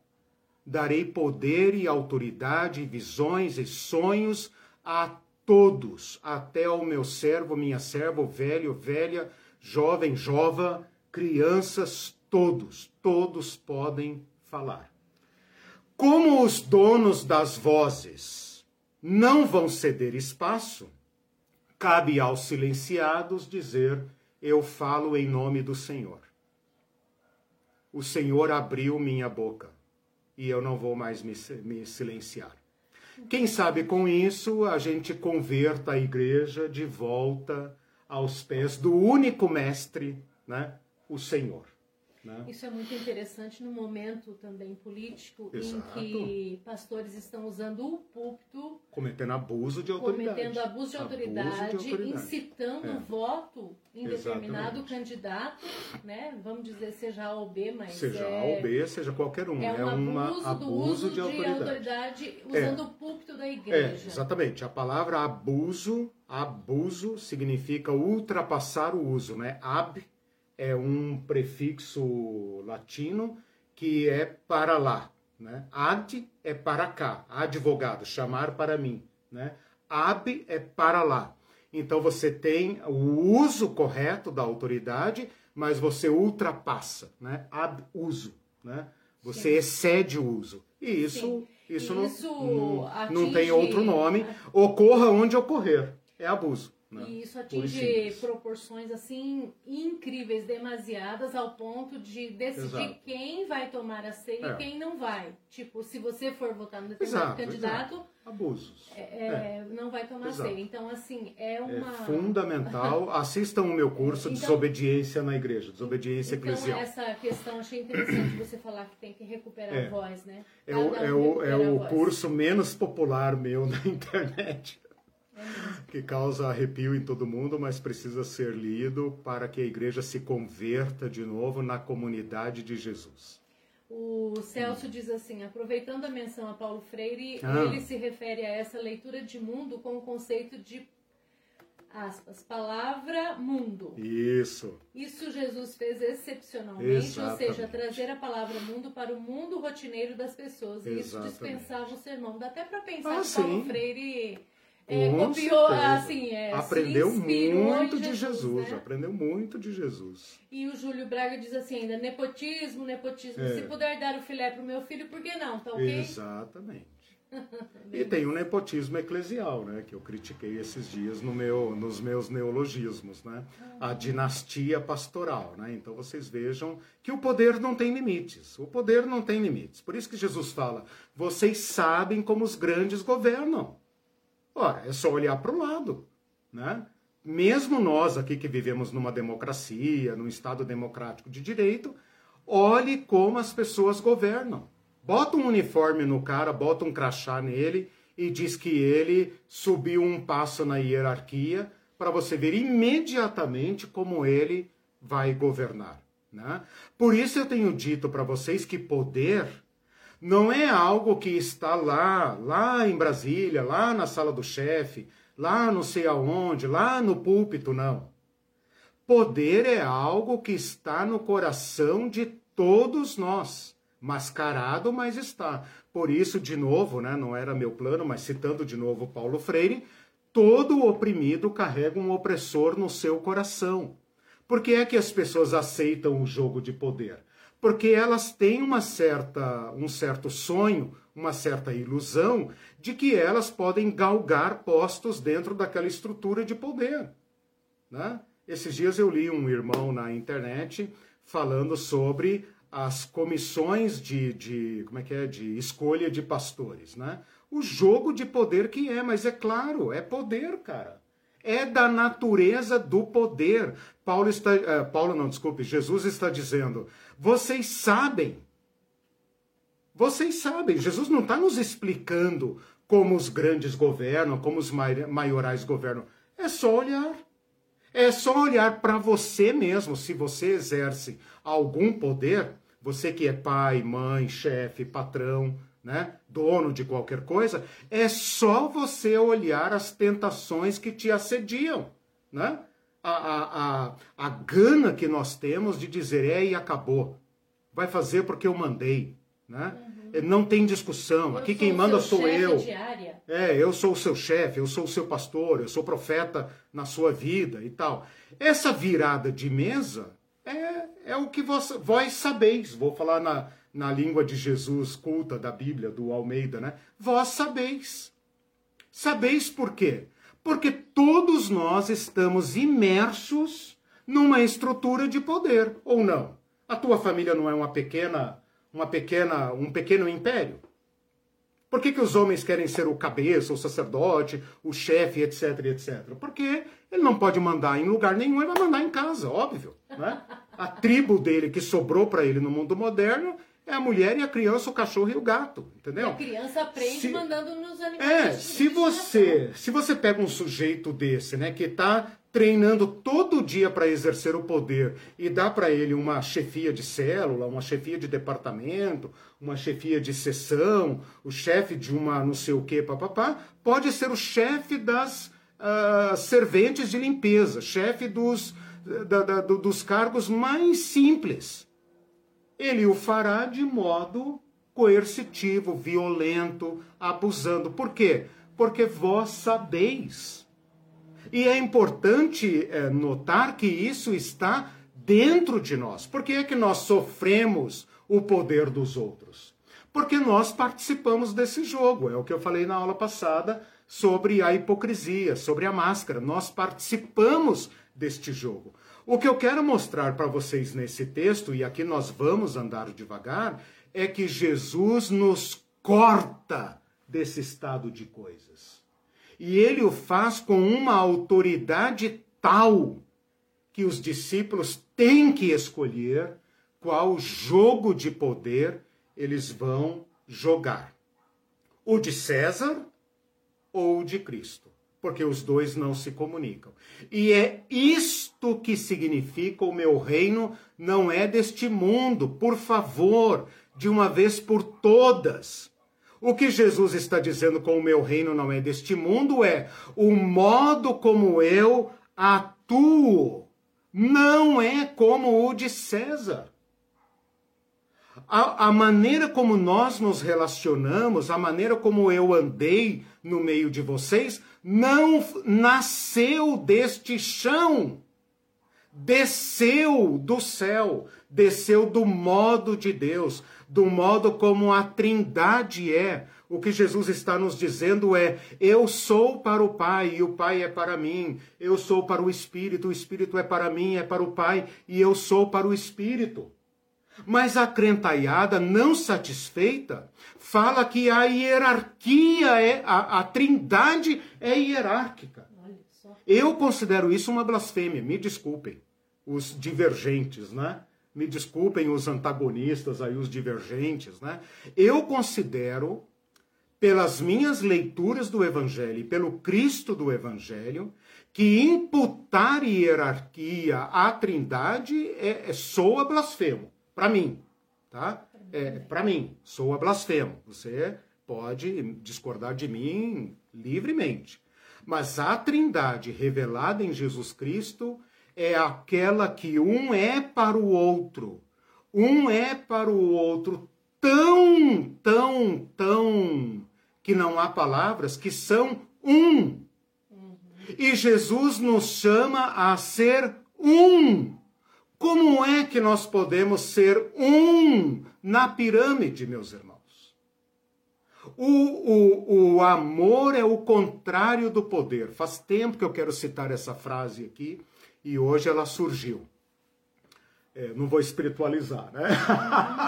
Darei poder e autoridade, visões e sonhos a todos, até ao meu servo, minha serva, velho, velha, jovem, jova, crianças, todos, todos podem falar. Como os donos das vozes não vão ceder espaço, cabe aos silenciados dizer: Eu falo em nome do Senhor. O Senhor abriu minha boca e eu não vou mais me, me silenciar. Quem sabe com isso a gente converta a igreja de volta aos pés do único mestre, né? o Senhor. Né? Isso é muito interessante no momento também político Exato. em que pastores estão usando o púlpito cometendo abuso de autoridade, cometendo abuso de autoridade, abuso de autoridade. incitando é. voto em Exatamente. determinado candidato, né? Vamos dizer seja A ou B, mas seja é, A ou B, seja qualquer um, é um é abuso, abuso de, autoridade. de autoridade usando é. o púlpito da igreja. É, exatamente. A palavra abuso, abuso significa ultrapassar o uso, né? Ab é um prefixo latino que é para lá. Né? Ad é para cá, advogado, chamar para mim. Né? Ab é para lá. Então você tem o uso correto da autoridade, mas você ultrapassa, né? Ab uso, né? Você Sim. excede o uso. E isso, isso, isso, não, não, não tem outro nome. Ocorra onde ocorrer. É abuso. Né? E isso atinge proporções assim incríveis, demasiadas, ao ponto de decidir Exato. quem vai tomar a ceia é. e quem não vai. Tipo, se você for votar no determinado exato, candidato. Exato. Abusos. É, é, não vai tomar exato. ceia. Então, assim, é, é uma. fundamental. Assistam o meu curso então, Desobediência na Igreja, Desobediência então, Eclesial. Essa questão achei interessante você falar que tem que recuperar a voz, né? É o, é o, é o curso menos popular meu na internet que causa arrepio em todo mundo, mas precisa ser lido para que a igreja se converta de novo na comunidade de Jesus. O Celso diz assim, aproveitando a menção a Paulo Freire, ah. ele se refere a essa leitura de mundo com o conceito de aspas, palavra mundo. Isso. Isso Jesus fez excepcionalmente, Exatamente. ou seja, trazer a palavra mundo para o mundo rotineiro das pessoas. Isso dispensava o sermão. Dá até para pensar ah, que Paulo Freire é, copiou, assim, é, aprendeu muito de Jesus, Jesus né? aprendeu muito de Jesus. E o Júlio Braga diz assim ainda, nepotismo, nepotismo, é. se puder dar o filé pro meu filho, por que não, tá ok? Exatamente. e tem o nepotismo eclesial, né, que eu critiquei esses dias no meu, nos meus neologismos, né? A dinastia pastoral, né? Então vocês vejam que o poder não tem limites. O poder não tem limites. Por isso que Jesus fala: "Vocês sabem como os grandes governam". Ora, é só olhar para o lado, né? Mesmo nós aqui que vivemos numa democracia, num Estado democrático de direito, olhe como as pessoas governam. Bota um uniforme no cara, bota um crachá nele e diz que ele subiu um passo na hierarquia para você ver imediatamente como ele vai governar. Né? Por isso eu tenho dito para vocês que poder não é algo que está lá, lá em Brasília, lá na sala do chefe, lá não sei aonde, lá no púlpito, não. Poder é algo que está no coração de todos nós. Mascarado, mas está. Por isso, de novo, né, não era meu plano, mas citando de novo Paulo Freire, todo oprimido carrega um opressor no seu coração. Por que é que as pessoas aceitam o jogo de poder? Porque elas têm uma certa, um certo sonho, uma certa ilusão de que elas podem galgar postos dentro daquela estrutura de poder. Né? Esses dias eu li um irmão na internet falando sobre as comissões de, de como é que é de escolha de pastores, né? O jogo de poder que é, mas é claro, é poder, cara. É da natureza do poder. Paulo está, uh, Paulo não, desculpe, Jesus está dizendo: vocês sabem, vocês sabem. Jesus não está nos explicando como os grandes governam, como os maiorais governam. É só olhar. É só olhar para você mesmo, se você exerce algum poder, você que é pai, mãe, chefe, patrão, né, dono de qualquer coisa, é só você olhar as tentações que te assediam, né? A, a, a, a gana que nós temos de dizer é e acabou. Vai fazer porque eu mandei, né? Uhum. Não tem discussão. Eu Aqui quem manda sou eu. Diária. É, eu sou o seu chefe, eu sou o seu pastor, eu sou profeta na sua vida e tal. Essa virada de mesa é, é o que vós, vós sabeis. Vou falar na, na língua de Jesus culta da Bíblia, do Almeida, né? Vós sabeis. Sabeis por quê? Porque todos nós estamos imersos numa estrutura de poder, ou não? A tua família não é uma pequena, uma pequena, um pequeno império? Por que, que os homens querem ser o cabeça, o sacerdote, o chefe, etc, etc? Porque ele não pode mandar em lugar nenhum, ele vai mandar em casa, óbvio. Né? A tribo dele que sobrou para ele no mundo moderno é a mulher e a criança, o cachorro e o gato, entendeu? E a criança aprende se, mandando nos animais. É, se você, se você pega um sujeito desse, né, que está treinando todo dia para exercer o poder e dá para ele uma chefia de célula, uma chefia de departamento, uma chefia de sessão, o chefe de uma não sei o que, papapá, pode ser o chefe das uh, serventes de limpeza, chefe dos, da, da, dos cargos mais simples. Ele o fará de modo coercitivo, violento, abusando. Por quê? Porque vós sabeis e é importante é, notar que isso está dentro de nós. Por que é que nós sofremos o poder dos outros? Porque nós participamos desse jogo. É o que eu falei na aula passada sobre a hipocrisia, sobre a máscara. Nós participamos deste jogo. O que eu quero mostrar para vocês nesse texto, e aqui nós vamos andar devagar, é que Jesus nos corta desse estado de coisas. E ele o faz com uma autoridade tal que os discípulos têm que escolher qual jogo de poder eles vão jogar: o de César ou o de Cristo, porque os dois não se comunicam. E é isto que significa o meu reino não é deste mundo. Por favor, de uma vez por todas. O que Jesus está dizendo com o meu reino não é deste mundo é o modo como eu atuo não é como o de César. A, a, maneira como nós nos relacionamos, a maneira como eu andei no meio de vocês, não nasceu deste chão. Desceu do céu, desceu do modo de Deus do modo como a Trindade é. O que Jesus está nos dizendo é: eu sou para o Pai e o Pai é para mim. Eu sou para o Espírito, o Espírito é para mim, é para o Pai e eu sou para o Espírito. Mas a crentaiada, não satisfeita, fala que a hierarquia é, a, a trindade é hierárquica. Eu considero isso uma blasfêmia, me desculpem, os divergentes, né? me desculpem os antagonistas aí, os divergentes, né? Eu considero, pelas minhas leituras do Evangelho e pelo Cristo do Evangelho, que imputar hierarquia à Trindade é, é soa blasfemo, para mim, tá? É, para mim, soa blasfemo. Você pode discordar de mim livremente. Mas a Trindade revelada em Jesus Cristo é aquela que um é para o outro. Um é para o outro tão, tão, tão que não há palavras que são um. E Jesus nos chama a ser um Como é que nós podemos ser um na pirâmide, meus irmãos? O, o, o amor é o contrário do poder. Faz tempo que eu quero citar essa frase aqui e hoje ela surgiu. É, não vou espiritualizar, né?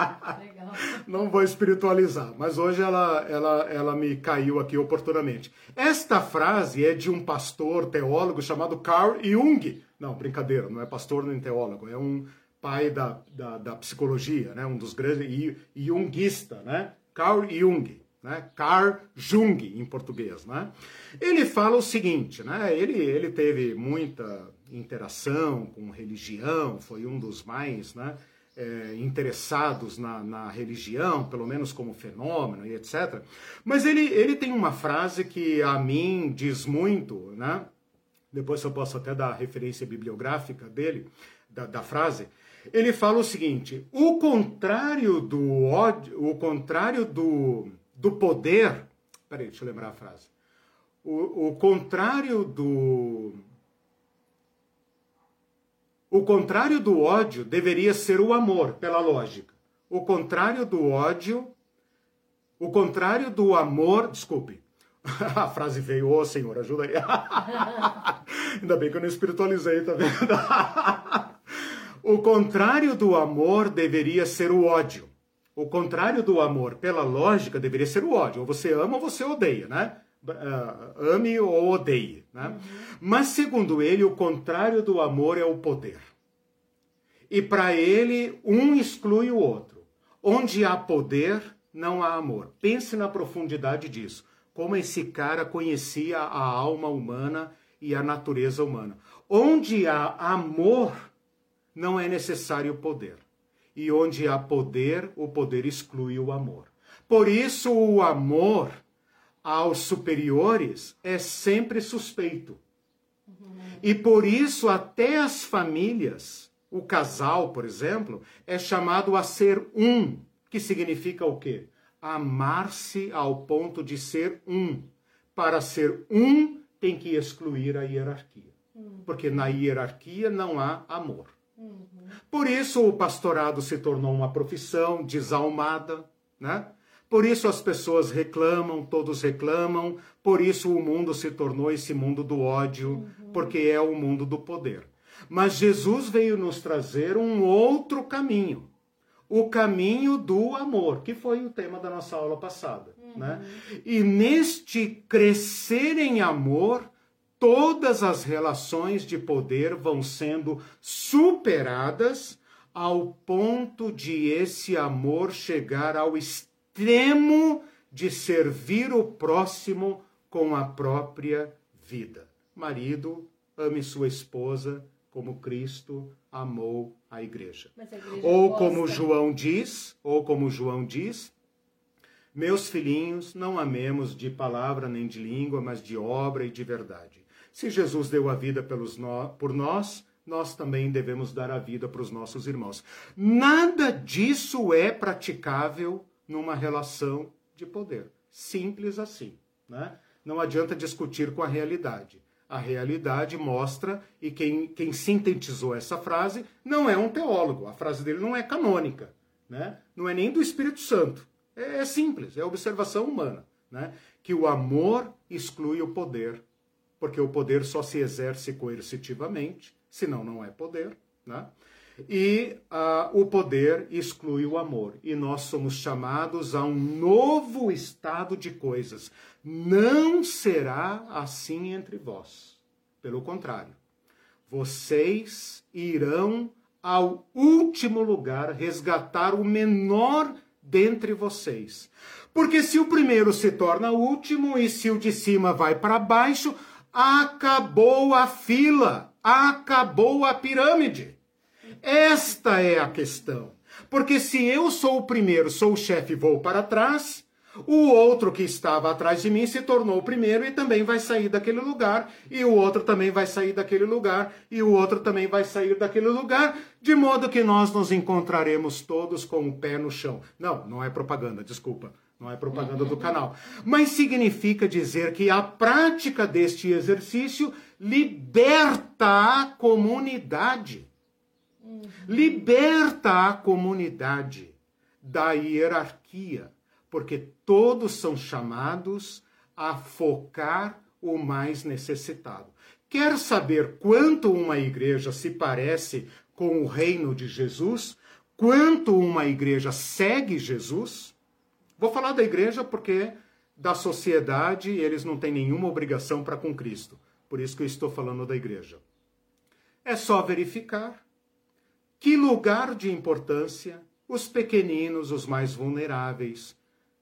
não vou espiritualizar, mas hoje ela, ela, ela me caiu aqui oportunamente. Esta frase é de um pastor teólogo chamado Carl Jung. Não, brincadeira, não é pastor nem teólogo, é um pai da, da, da psicologia, né? um dos grandes Jungista, né? Carl Jung né? Carl Jung, em português, né? Ele fala o seguinte, né? Ele, ele teve muita interação com religião, foi um dos mais, né? É, interessados na, na, religião, pelo menos como fenômeno e etc. Mas ele, ele tem uma frase que a mim diz muito, né? Depois eu posso até dar a referência bibliográfica dele, da, da frase. Ele fala o seguinte: o contrário do ódio, o contrário do do poder. Peraí, deixa eu lembrar a frase. O, o contrário do. O contrário do ódio deveria ser o amor, pela lógica. O contrário do ódio. O contrário do amor. Desculpe. A frase veio, ô oh, Senhor, ajuda aí. Ainda bem que eu não espiritualizei, tá vendo? o contrário do amor deveria ser o ódio. O contrário do amor, pela lógica, deveria ser o ódio. Ou você ama ou você odeia, né? Uh, ame ou odeie. Né? Uhum. Mas, segundo ele, o contrário do amor é o poder. E para ele, um exclui o outro. Onde há poder, não há amor. Pense na profundidade disso. Como esse cara conhecia a alma humana e a natureza humana. Onde há amor, não é necessário poder e onde há poder, o poder exclui o amor. Por isso, o amor aos superiores é sempre suspeito. E por isso, até as famílias, o casal, por exemplo, é chamado a ser um, que significa o quê? Amar-se ao ponto de ser um. Para ser um, tem que excluir a hierarquia. Porque na hierarquia não há amor. Por isso o pastorado se tornou uma profissão desalmada, né? Por isso as pessoas reclamam, todos reclamam, por isso o mundo se tornou esse mundo do ódio, uhum. porque é o mundo do poder. Mas Jesus veio nos trazer um outro caminho, o caminho do amor, que foi o tema da nossa aula passada. Uhum. Né? E neste crescer em amor, todas as relações de poder vão sendo superadas ao ponto de esse amor chegar ao extremo de servir o próximo com a própria vida. Marido, ame sua esposa como Cristo amou a igreja. A igreja ou gosta. como João diz, ou como João diz, meus filhinhos, não amemos de palavra nem de língua, mas de obra e de verdade. Se Jesus deu a vida pelos no, por nós, nós também devemos dar a vida para os nossos irmãos. Nada disso é praticável numa relação de poder. Simples assim. Né? Não adianta discutir com a realidade. A realidade mostra, e quem, quem sintetizou essa frase não é um teólogo. A frase dele não é canônica. Né? Não é nem do Espírito Santo. É, é simples, é observação humana. Né? Que o amor exclui o poder porque o poder só se exerce coercitivamente, senão não é poder, né? E uh, o poder exclui o amor. E nós somos chamados a um novo estado de coisas. Não será assim entre vós. Pelo contrário, vocês irão ao último lugar resgatar o menor dentre vocês. Porque se o primeiro se torna o último e se o de cima vai para baixo, Acabou a fila, acabou a pirâmide. Esta é a questão. Porque se eu sou o primeiro, sou o chefe e vou para trás, o outro que estava atrás de mim se tornou o primeiro e também vai sair daquele lugar, e o outro também vai sair daquele lugar, e o outro também vai sair daquele lugar, de modo que nós nos encontraremos todos com o pé no chão. Não, não é propaganda, desculpa não é propaganda do canal. Mas significa dizer que a prática deste exercício liberta a comunidade. Liberta a comunidade da hierarquia, porque todos são chamados a focar o mais necessitado. Quer saber quanto uma igreja se parece com o reino de Jesus? Quanto uma igreja segue Jesus? Vou falar da igreja porque da sociedade eles não têm nenhuma obrigação para com Cristo. Por isso que eu estou falando da igreja. É só verificar que lugar de importância os pequeninos, os mais vulneráveis,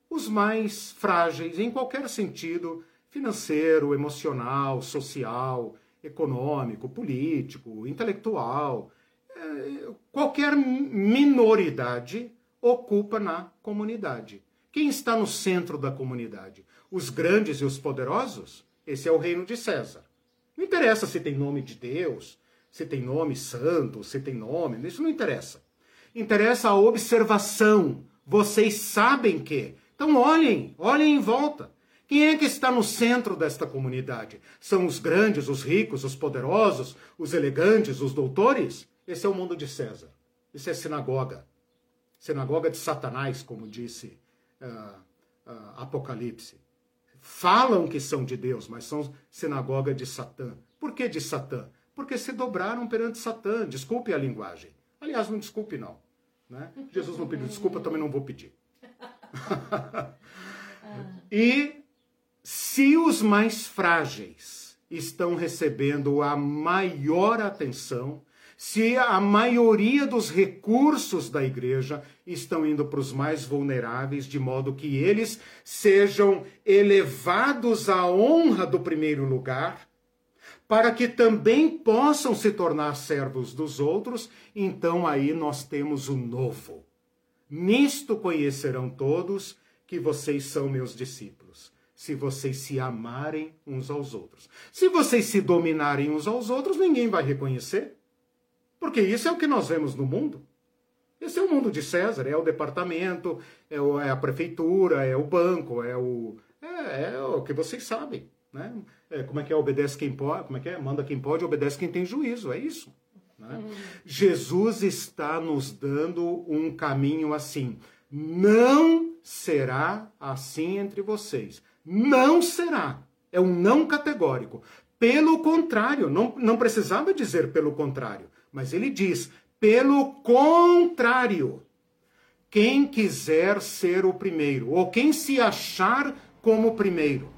os mais frágeis, em qualquer sentido, financeiro, emocional, social, econômico, político, intelectual, é, qualquer minoridade ocupa na comunidade. Quem está no centro da comunidade? Os grandes e os poderosos? Esse é o reino de César. Não interessa se tem nome de Deus, se tem nome santo, se tem nome, isso não interessa. Interessa a observação. Vocês sabem que. Então olhem, olhem em volta. Quem é que está no centro desta comunidade? São os grandes, os ricos, os poderosos, os elegantes, os doutores? Esse é o mundo de César. Isso é sinagoga. Sinagoga de Satanás, como disse uh, uh, Apocalipse. Falam que são de Deus, mas são sinagoga de Satã. Por que de Satã? Porque se dobraram perante Satã. Desculpe a linguagem. Aliás, não desculpe, não. Né? Jesus não pediu desculpa, também não vou pedir. e se os mais frágeis estão recebendo a maior atenção, se a maioria dos recursos da igreja estão indo para os mais vulneráveis, de modo que eles sejam elevados à honra do primeiro lugar, para que também possam se tornar servos dos outros, então aí nós temos o novo. Nisto conhecerão todos que vocês são meus discípulos, se vocês se amarem uns aos outros. Se vocês se dominarem uns aos outros, ninguém vai reconhecer. Porque isso é o que nós vemos no mundo. Esse é o mundo de César, é o departamento, é, é a prefeitura, é o banco, é o, é, é, o que vocês sabem. Né? É, como é que é? Obedece quem pode, como é que é? Manda quem pode, obedece quem tem juízo, é isso. Né? Uhum. Jesus está nos dando um caminho assim. Não será assim entre vocês. Não será. É um não categórico. Pelo contrário, não, não precisava dizer pelo contrário. Mas ele diz: pelo contrário, quem quiser ser o primeiro, ou quem se achar como o primeiro,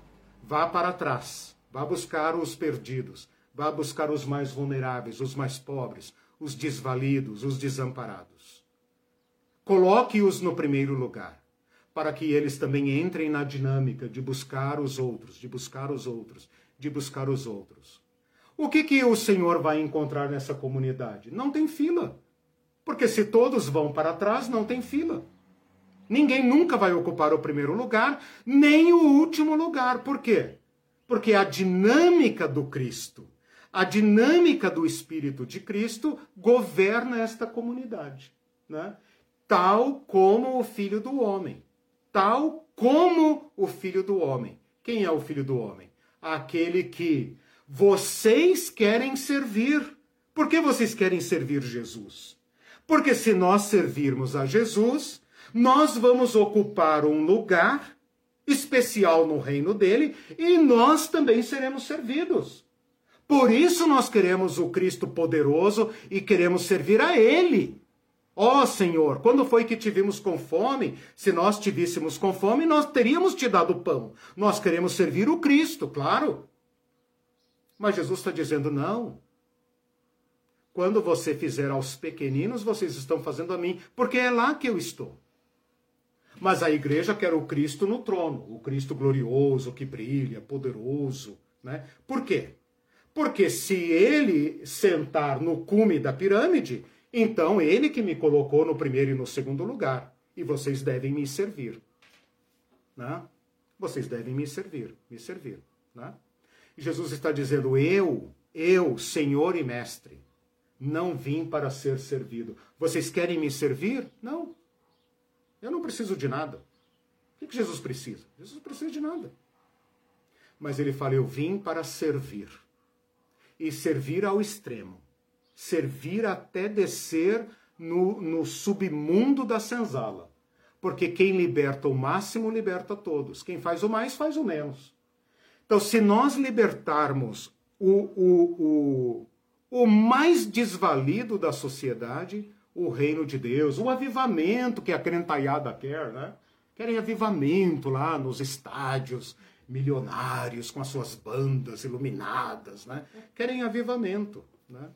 vá para trás, vá buscar os perdidos, vá buscar os mais vulneráveis, os mais pobres, os desvalidos, os desamparados. Coloque-os no primeiro lugar, para que eles também entrem na dinâmica de buscar os outros, de buscar os outros, de buscar os outros. O que, que o Senhor vai encontrar nessa comunidade? Não tem fila. Porque se todos vão para trás, não tem fila. Ninguém nunca vai ocupar o primeiro lugar, nem o último lugar. Por quê? Porque a dinâmica do Cristo, a dinâmica do Espírito de Cristo governa esta comunidade. Né? Tal como o Filho do Homem. Tal como o Filho do Homem. Quem é o Filho do Homem? Aquele que vocês querem servir. Por que vocês querem servir Jesus? Porque se nós servirmos a Jesus, nós vamos ocupar um lugar especial no reino dele e nós também seremos servidos. Por isso nós queremos o Cristo poderoso e queremos servir a ele. Ó oh, Senhor, quando foi que tivemos com fome? Se nós tivéssemos com fome, nós teríamos te dado pão. Nós queremos servir o Cristo, claro. Mas Jesus está dizendo: não. Quando você fizer aos pequeninos, vocês estão fazendo a mim, porque é lá que eu estou. Mas a igreja quer o Cristo no trono, o Cristo glorioso, que brilha, poderoso. Né? Por quê? Porque se ele sentar no cume da pirâmide, então ele que me colocou no primeiro e no segundo lugar. E vocês devem me servir. Né? Vocês devem me servir, me servir. Né? Jesus está dizendo: Eu, eu, Senhor e Mestre, não vim para ser servido. Vocês querem me servir? Não. Eu não preciso de nada. O que Jesus precisa? Jesus precisa de nada. Mas ele fala: Eu vim para servir. E servir ao extremo. servir até descer no, no submundo da senzala. Porque quem liberta o máximo, liberta todos. Quem faz o mais, faz o menos. Então, se nós libertarmos o, o, o, o mais desvalido da sociedade, o reino de Deus, o avivamento que a crentaiada quer, né? Querem avivamento lá nos estádios milionários, com as suas bandas iluminadas, né? Querem avivamento, né?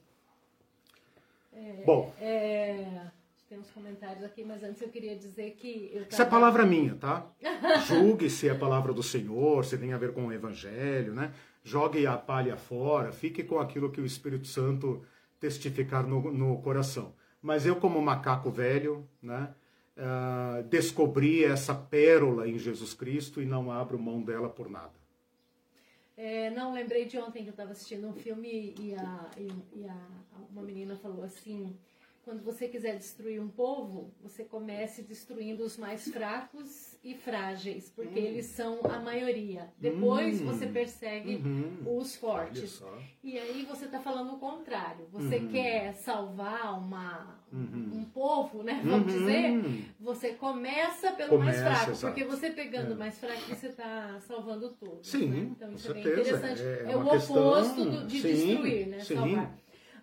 É, Bom. É, tem uns comentários aqui, mas antes eu queria dizer que. Tava... Isso é palavra minha, tá? Julgue se é palavra do Senhor, se tem a ver com o Evangelho, né? Jogue a palha fora, fique com aquilo que o Espírito Santo testificar no, no coração. Mas eu, como macaco velho, né? Uh, descobri essa pérola em Jesus Cristo e não abro mão dela por nada. É, não, lembrei de ontem que eu estava assistindo um filme e, a, e, e a, uma menina falou assim: quando você quiser destruir um povo, você comece destruindo os mais fracos e frágeis, porque hum. eles são a maioria. Depois hum. você persegue uhum. os fortes. E aí você está falando o contrário. Você uhum. quer salvar uma, uhum. um povo, né? Vamos uhum. dizer, você começa pelo começa, mais fraco, exato. porque você pegando o é. mais fraco, você está salvando todos. Sim, né? Então isso é bem interessante. É, é, é o questão... oposto do, de sim, destruir, né? Sim. Salvar.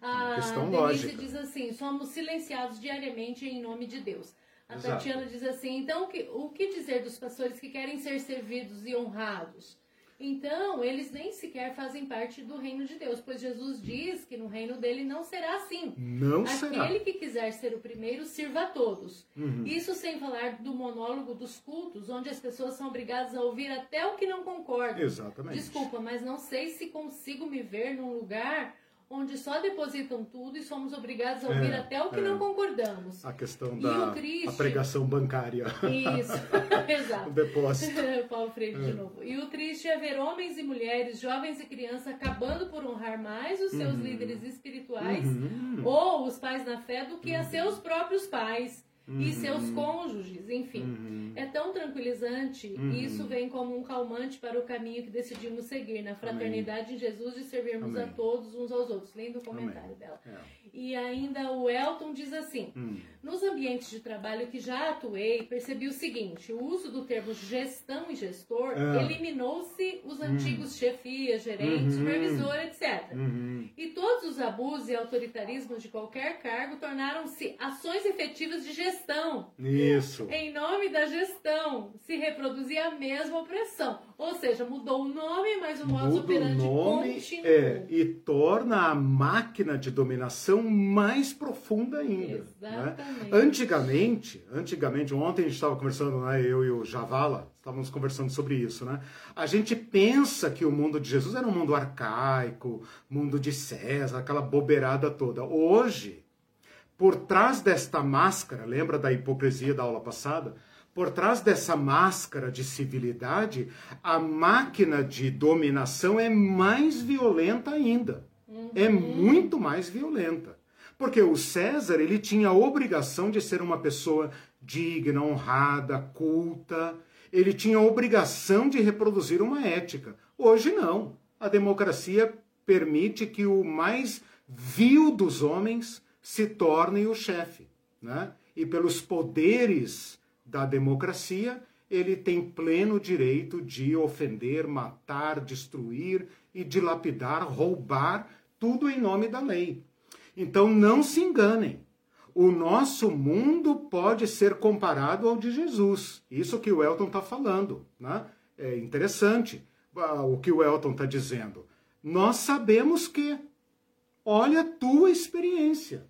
A questão Denise lógica. diz assim: somos silenciados diariamente em nome de Deus. A Exato. Tatiana diz assim: então o que, o que dizer dos pastores que querem ser servidos e honrados? Então, eles nem sequer fazem parte do reino de Deus, pois Jesus diz que no reino dele não será assim. Não Aquele será. Aquele que quiser ser o primeiro, sirva a todos. Uhum. Isso sem falar do monólogo dos cultos, onde as pessoas são obrigadas a ouvir até o que não concordam. Exatamente. Desculpa, mas não sei se consigo me ver num lugar onde só depositam tudo e somos obrigados a ouvir é, até o que é. não concordamos. A questão da a pregação bancária. Isso, exato. o depósito. Paulo Freire é. de novo. E o triste é ver homens e mulheres, jovens e crianças acabando por honrar mais os seus uhum. líderes espirituais uhum. ou os pais na fé do que uhum. a seus próprios pais uhum. e seus cônjuges, enfim. Uhum. É tão tranquilizante uhum. e isso vem como um calmante para o caminho que decidimos seguir na fraternidade Amém. em Jesus e servirmos Amém. a todos uns aos outros. Lendo o comentário Amém. dela. É. E ainda o Elton diz assim: hum. nos ambientes de trabalho que já atuei, percebi o seguinte: o uso do termo gestão e gestor é. eliminou-se os hum. antigos chefias, gerentes, uhum. supervisor, etc. Uhum. E todos os abusos e autoritarismos de qualquer cargo tornaram-se ações efetivas de gestão. Isso. Em nome da gestão, se reproduzia a mesma opressão. Ou seja, mudou o nome, mas o modo operandi continua. É, e torna a máquina de dominação mais profunda ainda. Né? Exatamente. Né? Antigamente, antigamente, ontem a gente estava conversando, né, eu e o Javala, estávamos conversando sobre isso, né? A gente pensa que o mundo de Jesus era um mundo arcaico, mundo de César, aquela bobeirada toda. Hoje, por trás desta máscara, lembra da hipocrisia da aula passada? Por trás dessa máscara de civilidade, a máquina de dominação é mais violenta ainda. Uhum. É muito mais violenta. Porque o César, ele tinha a obrigação de ser uma pessoa digna, honrada, culta. Ele tinha a obrigação de reproduzir uma ética. Hoje não. A democracia permite que o mais vil dos homens se torne o chefe, né? E pelos poderes da democracia, ele tem pleno direito de ofender, matar, destruir e dilapidar, roubar, tudo em nome da lei. Então não se enganem. O nosso mundo pode ser comparado ao de Jesus. Isso que o Elton está falando. Né? É interessante ah, o que o Elton está dizendo. Nós sabemos que, olha a tua experiência.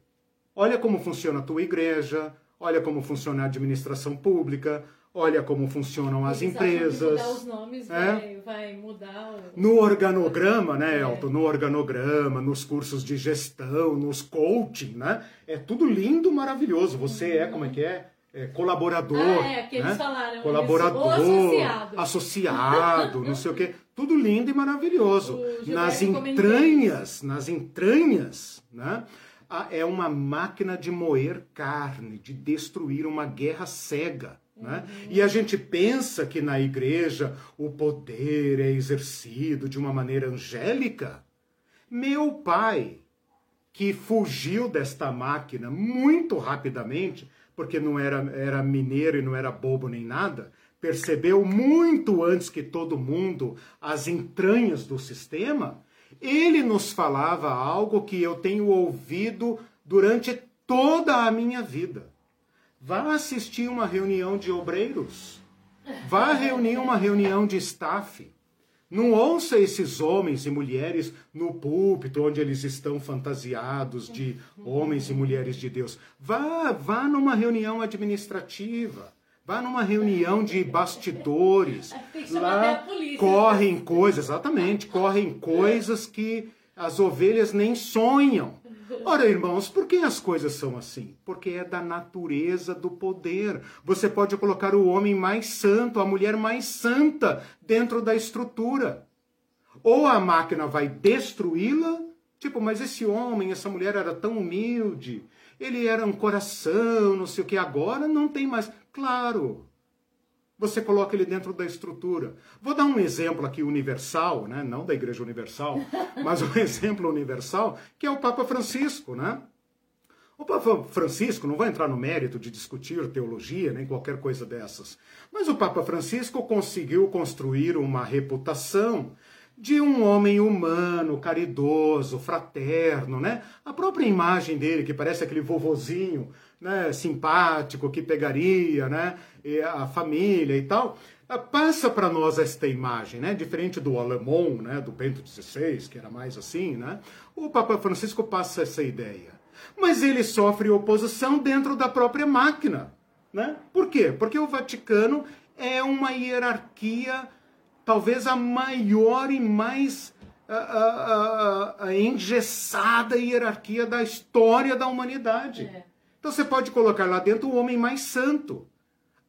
Olha como funciona a tua igreja, olha como funciona a administração pública, olha como funcionam as Eles empresas. Mudar os nomes é? vai, vai mudar. O... No organograma, né, é. Elton? No organograma, nos cursos de gestão, nos coaching, né? É tudo lindo, maravilhoso. Você uhum. é, como é que é? É, colaborador. Ah, é, que eles né? falaram. Colaborador, associado, associado não sei o quê. Tudo lindo e maravilhoso. Nas entranhas, nas entranhas, né? É uma máquina de moer carne, de destruir uma guerra cega. Né? Uhum. E a gente pensa que na igreja o poder é exercido de uma maneira angélica. Meu pai, que fugiu desta máquina muito rapidamente, porque não era, era mineiro e não era bobo nem nada, percebeu muito antes que todo mundo as entranhas do sistema, ele nos falava algo que eu tenho ouvido durante toda a minha vida. Vá assistir uma reunião de obreiros. Vá reunir uma reunião de staff. Não ouça esses homens e mulheres no púlpito onde eles estão fantasiados de homens e mulheres de Deus. Vá, vá numa reunião administrativa. Vá numa reunião de bastidores. Lá correm coisas, exatamente, correm coisas que as ovelhas nem sonham. Ora, irmãos, por que as coisas são assim? Porque é da natureza do poder. Você pode colocar o homem mais santo, a mulher mais santa dentro da estrutura. Ou a máquina vai destruí-la, tipo, mas esse homem, essa mulher era tão humilde, ele era um coração, não sei o que, agora não tem mais. Claro, você coloca ele dentro da estrutura. Vou dar um exemplo aqui universal, né? não da Igreja Universal, mas um exemplo universal, que é o Papa Francisco. Né? O Papa Francisco, não vai entrar no mérito de discutir teologia, nem qualquer coisa dessas, mas o Papa Francisco conseguiu construir uma reputação de um homem humano, caridoso, fraterno, né? A própria imagem dele, que parece aquele vovozinho né, simpático que pegaria né, a família e tal, ah, passa para nós esta imagem, né? Diferente do alemão, né? Do Bento XVI, que era mais assim, né? O Papa Francisco passa essa ideia. Mas ele sofre oposição dentro da própria máquina, né? Por quê? Porque o Vaticano é uma hierarquia, talvez a maior e mais a, a, a, a engessada hierarquia da história da humanidade. É. Então você pode colocar lá dentro o homem mais santo.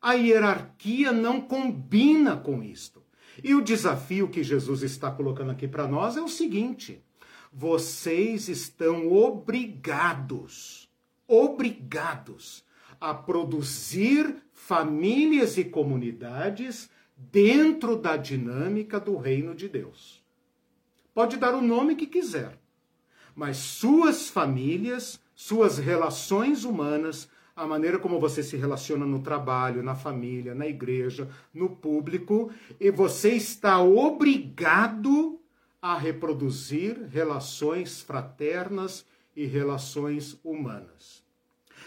A hierarquia não combina com isto. E o desafio que Jesus está colocando aqui para nós é o seguinte: vocês estão obrigados, obrigados a produzir famílias e comunidades dentro da dinâmica do reino de Deus. Pode dar o nome que quiser, mas suas famílias suas relações humanas, a maneira como você se relaciona no trabalho, na família, na igreja, no público, e você está obrigado a reproduzir relações fraternas e relações humanas.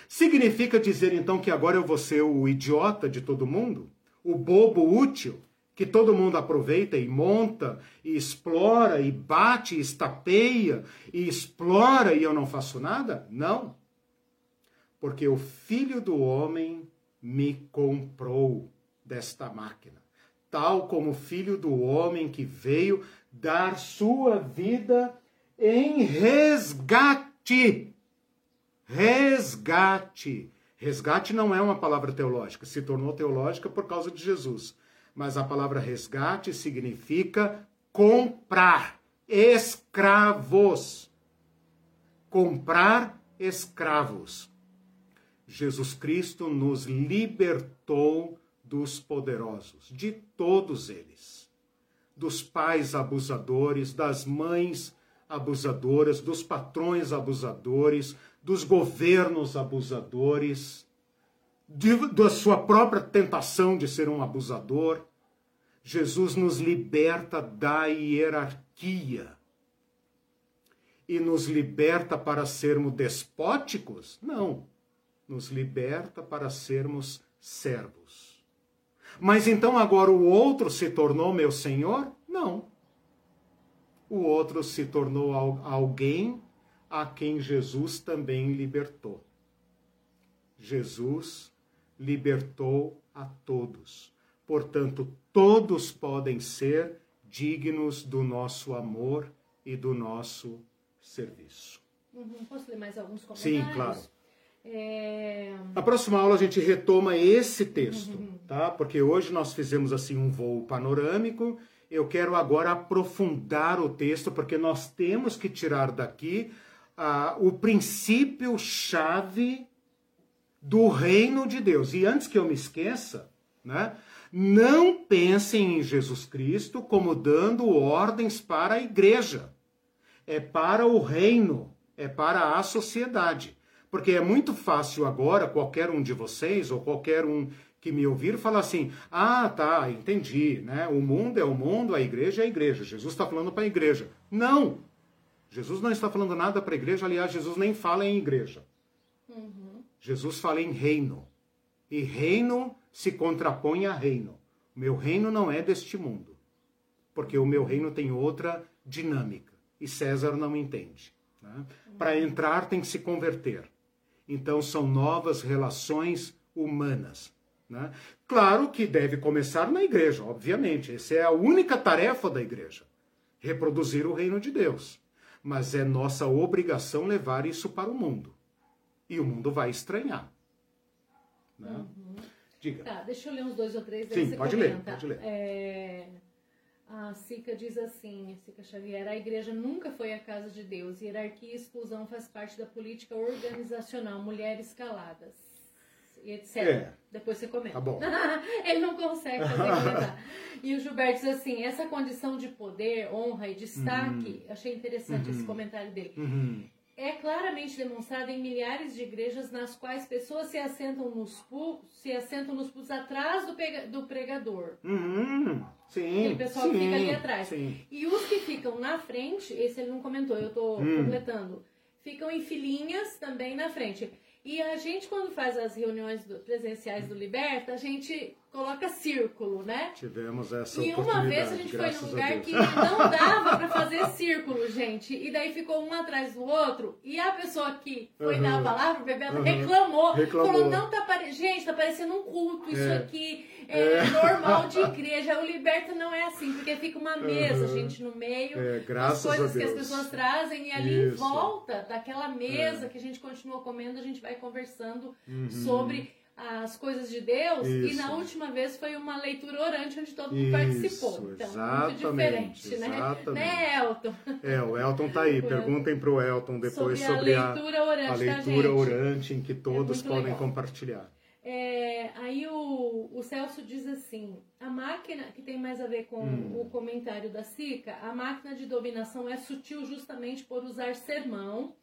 Significa dizer então que agora eu vou ser o idiota de todo mundo? O bobo útil? Que todo mundo aproveita e monta, e explora, e bate, e estapeia, e explora e eu não faço nada? Não. Porque o filho do homem me comprou desta máquina. Tal como o filho do homem que veio dar sua vida em resgate. Resgate. Resgate não é uma palavra teológica, se tornou teológica por causa de Jesus mas a palavra resgate significa comprar escravos. Comprar escravos. Jesus Cristo nos libertou dos poderosos, de todos eles. Dos pais abusadores, das mães abusadoras, dos patrões abusadores, dos governos abusadores, de, da sua própria tentação de ser um abusador. Jesus nos liberta da hierarquia. E nos liberta para sermos despóticos? Não. Nos liberta para sermos servos. Mas então agora o outro se tornou meu senhor? Não. O outro se tornou alguém a quem Jesus também libertou. Jesus libertou a todos. Portanto, todos podem ser dignos do nosso amor e do nosso serviço. Uhum. Posso ler mais alguns comentários? Sim, claro. É... Na próxima aula a gente retoma esse texto, uhum. tá? Porque hoje nós fizemos assim um voo panorâmico. Eu quero agora aprofundar o texto, porque nós temos que tirar daqui uh, o princípio chave do reino de Deus. E antes que eu me esqueça, né, não pensem em Jesus Cristo como dando ordens para a igreja. É para o reino, é para a sociedade. Porque é muito fácil agora qualquer um de vocês ou qualquer um que me ouvir falar assim: ah, tá, entendi, né? O mundo é o mundo, a igreja é a igreja. Jesus está falando para a igreja. Não! Jesus não está falando nada para a igreja, aliás, Jesus nem fala em igreja. Uhum. Jesus fala em reino. E reino se contrapõe a reino. Meu reino não é deste mundo. Porque o meu reino tem outra dinâmica. E César não entende. Né? Para entrar tem que se converter. Então são novas relações humanas. Né? Claro que deve começar na igreja, obviamente. Essa é a única tarefa da igreja: reproduzir o reino de Deus. Mas é nossa obrigação levar isso para o mundo. E o mundo vai estranhar. Né? Uhum. Diga. Tá, deixa eu ler uns dois ou três. Sim, pode comenta. ler, pode ler. É... A Sica diz assim, Sica Xavier, a igreja nunca foi a casa de Deus. Hierarquia e exclusão faz parte da política organizacional. Mulheres caladas etc. É. Depois você comenta. Tá bom. Ele não consegue fazer E o Gilberto diz assim: essa condição de poder, honra e destaque, uhum. achei interessante uhum. esse comentário dele. Uhum. É claramente demonstrada em milhares de igrejas nas quais pessoas se assentam nos púlpitos, se assentam nos púlpitos atrás do, do pregador. Uhum. Sim. Aquele pessoal sim, que fica ali atrás. Sim. E os que ficam na frente, esse ele não comentou, eu estou hum. completando, ficam em filinhas também na frente. E a gente, quando faz as reuniões do, presenciais do Liberta, a gente coloca círculo, né? Tivemos essa E uma vez a gente foi num lugar que não dava para fazer círculo, gente. E daí ficou um atrás do outro. E a pessoa que foi uhum. dar a palavra, o Bebeto, uhum. reclamou, reclamou. Falou, não tá parecendo. Gente, tá parecendo um culto isso é. aqui. É, é, normal de igreja. O Liberta não é assim, porque fica uma mesa, uhum. gente, no meio. É, as coisas que as pessoas trazem. E ali isso. em volta daquela mesa é. que a gente continua comendo, a gente vai conversando uhum. sobre as coisas de Deus Isso. e na última vez foi uma leitura orante onde todo mundo Isso, participou. Então, muito diferente, né? exatamente. né? Né, Elton? É, o Elton tá aí. Perguntem pro Elton depois sobre, a leitura orante, a, leitura orante em que todos é podem legal. compartilhar. É, aí o, o Celso diz assim: a máquina, que tem mais a ver com hum. o comentário da Sica, a máquina de dominação é sutil justamente por usar sermão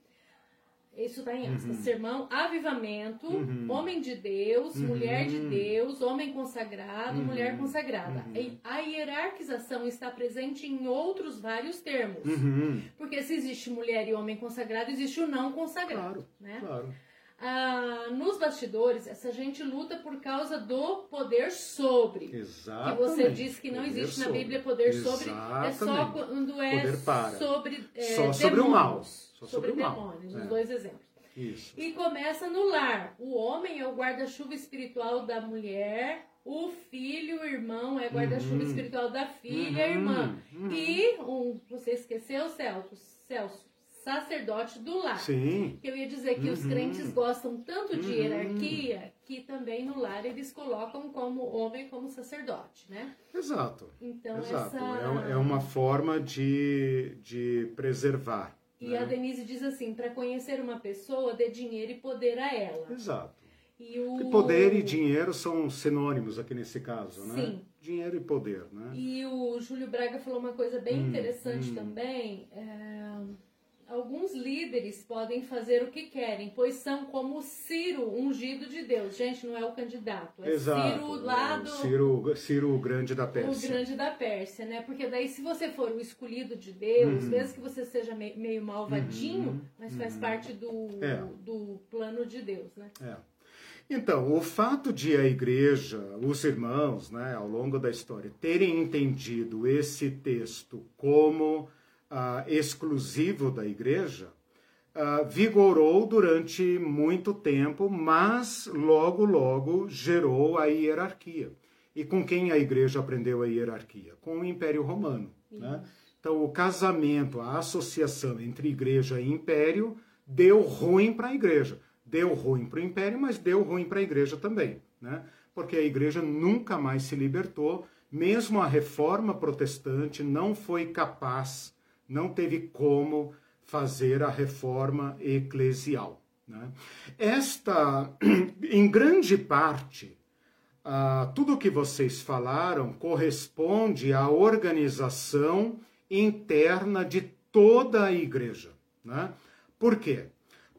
isso está em aspas. Uhum. Sermão, avivamento, uhum. homem de Deus, uhum. mulher de Deus, homem consagrado, mulher uhum. consagrada. Uhum. A hierarquização está presente em outros vários termos. Uhum. Porque se existe mulher e homem consagrado, existe o não consagrado. Claro, né? claro. Ah, nos bastidores, essa gente luta por causa do poder sobre. Exatamente. Que você diz que não poder existe sobre. na Bíblia poder sobre. É só quando é sobre é, Só sobre o mal. Só sobre, sobre demônios, os é. dois exemplos. Isso. E começa no lar. O homem é o guarda-chuva espiritual da mulher, o filho, o irmão é guarda-chuva uhum. espiritual da filha, uhum. irmã. Uhum. E um, você esqueceu, Celso, Celso, sacerdote do lar. Sim. Eu ia dizer que os uhum. crentes gostam tanto de uhum. hierarquia que também no lar eles colocam como homem como sacerdote, né? Exato. Então Exato. essa é, é uma forma de, de preservar e a Denise diz assim: para conhecer uma pessoa, dê dinheiro e poder a ela. Exato. E o... poder e dinheiro são sinônimos aqui nesse caso, né? Sim. Dinheiro e poder, né? E o Júlio Braga falou uma coisa bem hum, interessante hum. também. É alguns líderes podem fazer o que querem, pois são como Ciro, ungido de Deus. Gente, não é o candidato, é Exato, Ciro lá é do... Ciro, Ciro o grande da Pérsia. O grande da Pérsia, né? Porque daí se você for o escolhido de Deus, uhum. mesmo que você seja meio malvadinho, uhum. mas faz uhum. parte do, é. do plano de Deus, né? É. Então, o fato de a igreja, os irmãos, né, ao longo da história, terem entendido esse texto como uh, exclusivo da igreja, uh, vigorou durante muito tempo, mas logo, logo gerou a hierarquia. E com quem a igreja aprendeu a hierarquia? Com o Império Romano. Né? Então, o casamento, a associação entre igreja e império deu ruim para a igreja. Deu ruim para o império, mas deu ruim para a igreja também. Né? Porque a igreja nunca mais se libertou, mesmo a reforma protestante não foi capaz não teve como fazer a reforma eclesial. Né? Esta, em grande parte, uh, tudo que vocês falaram corresponde à organização interna de toda a igreja. Né? Por quê?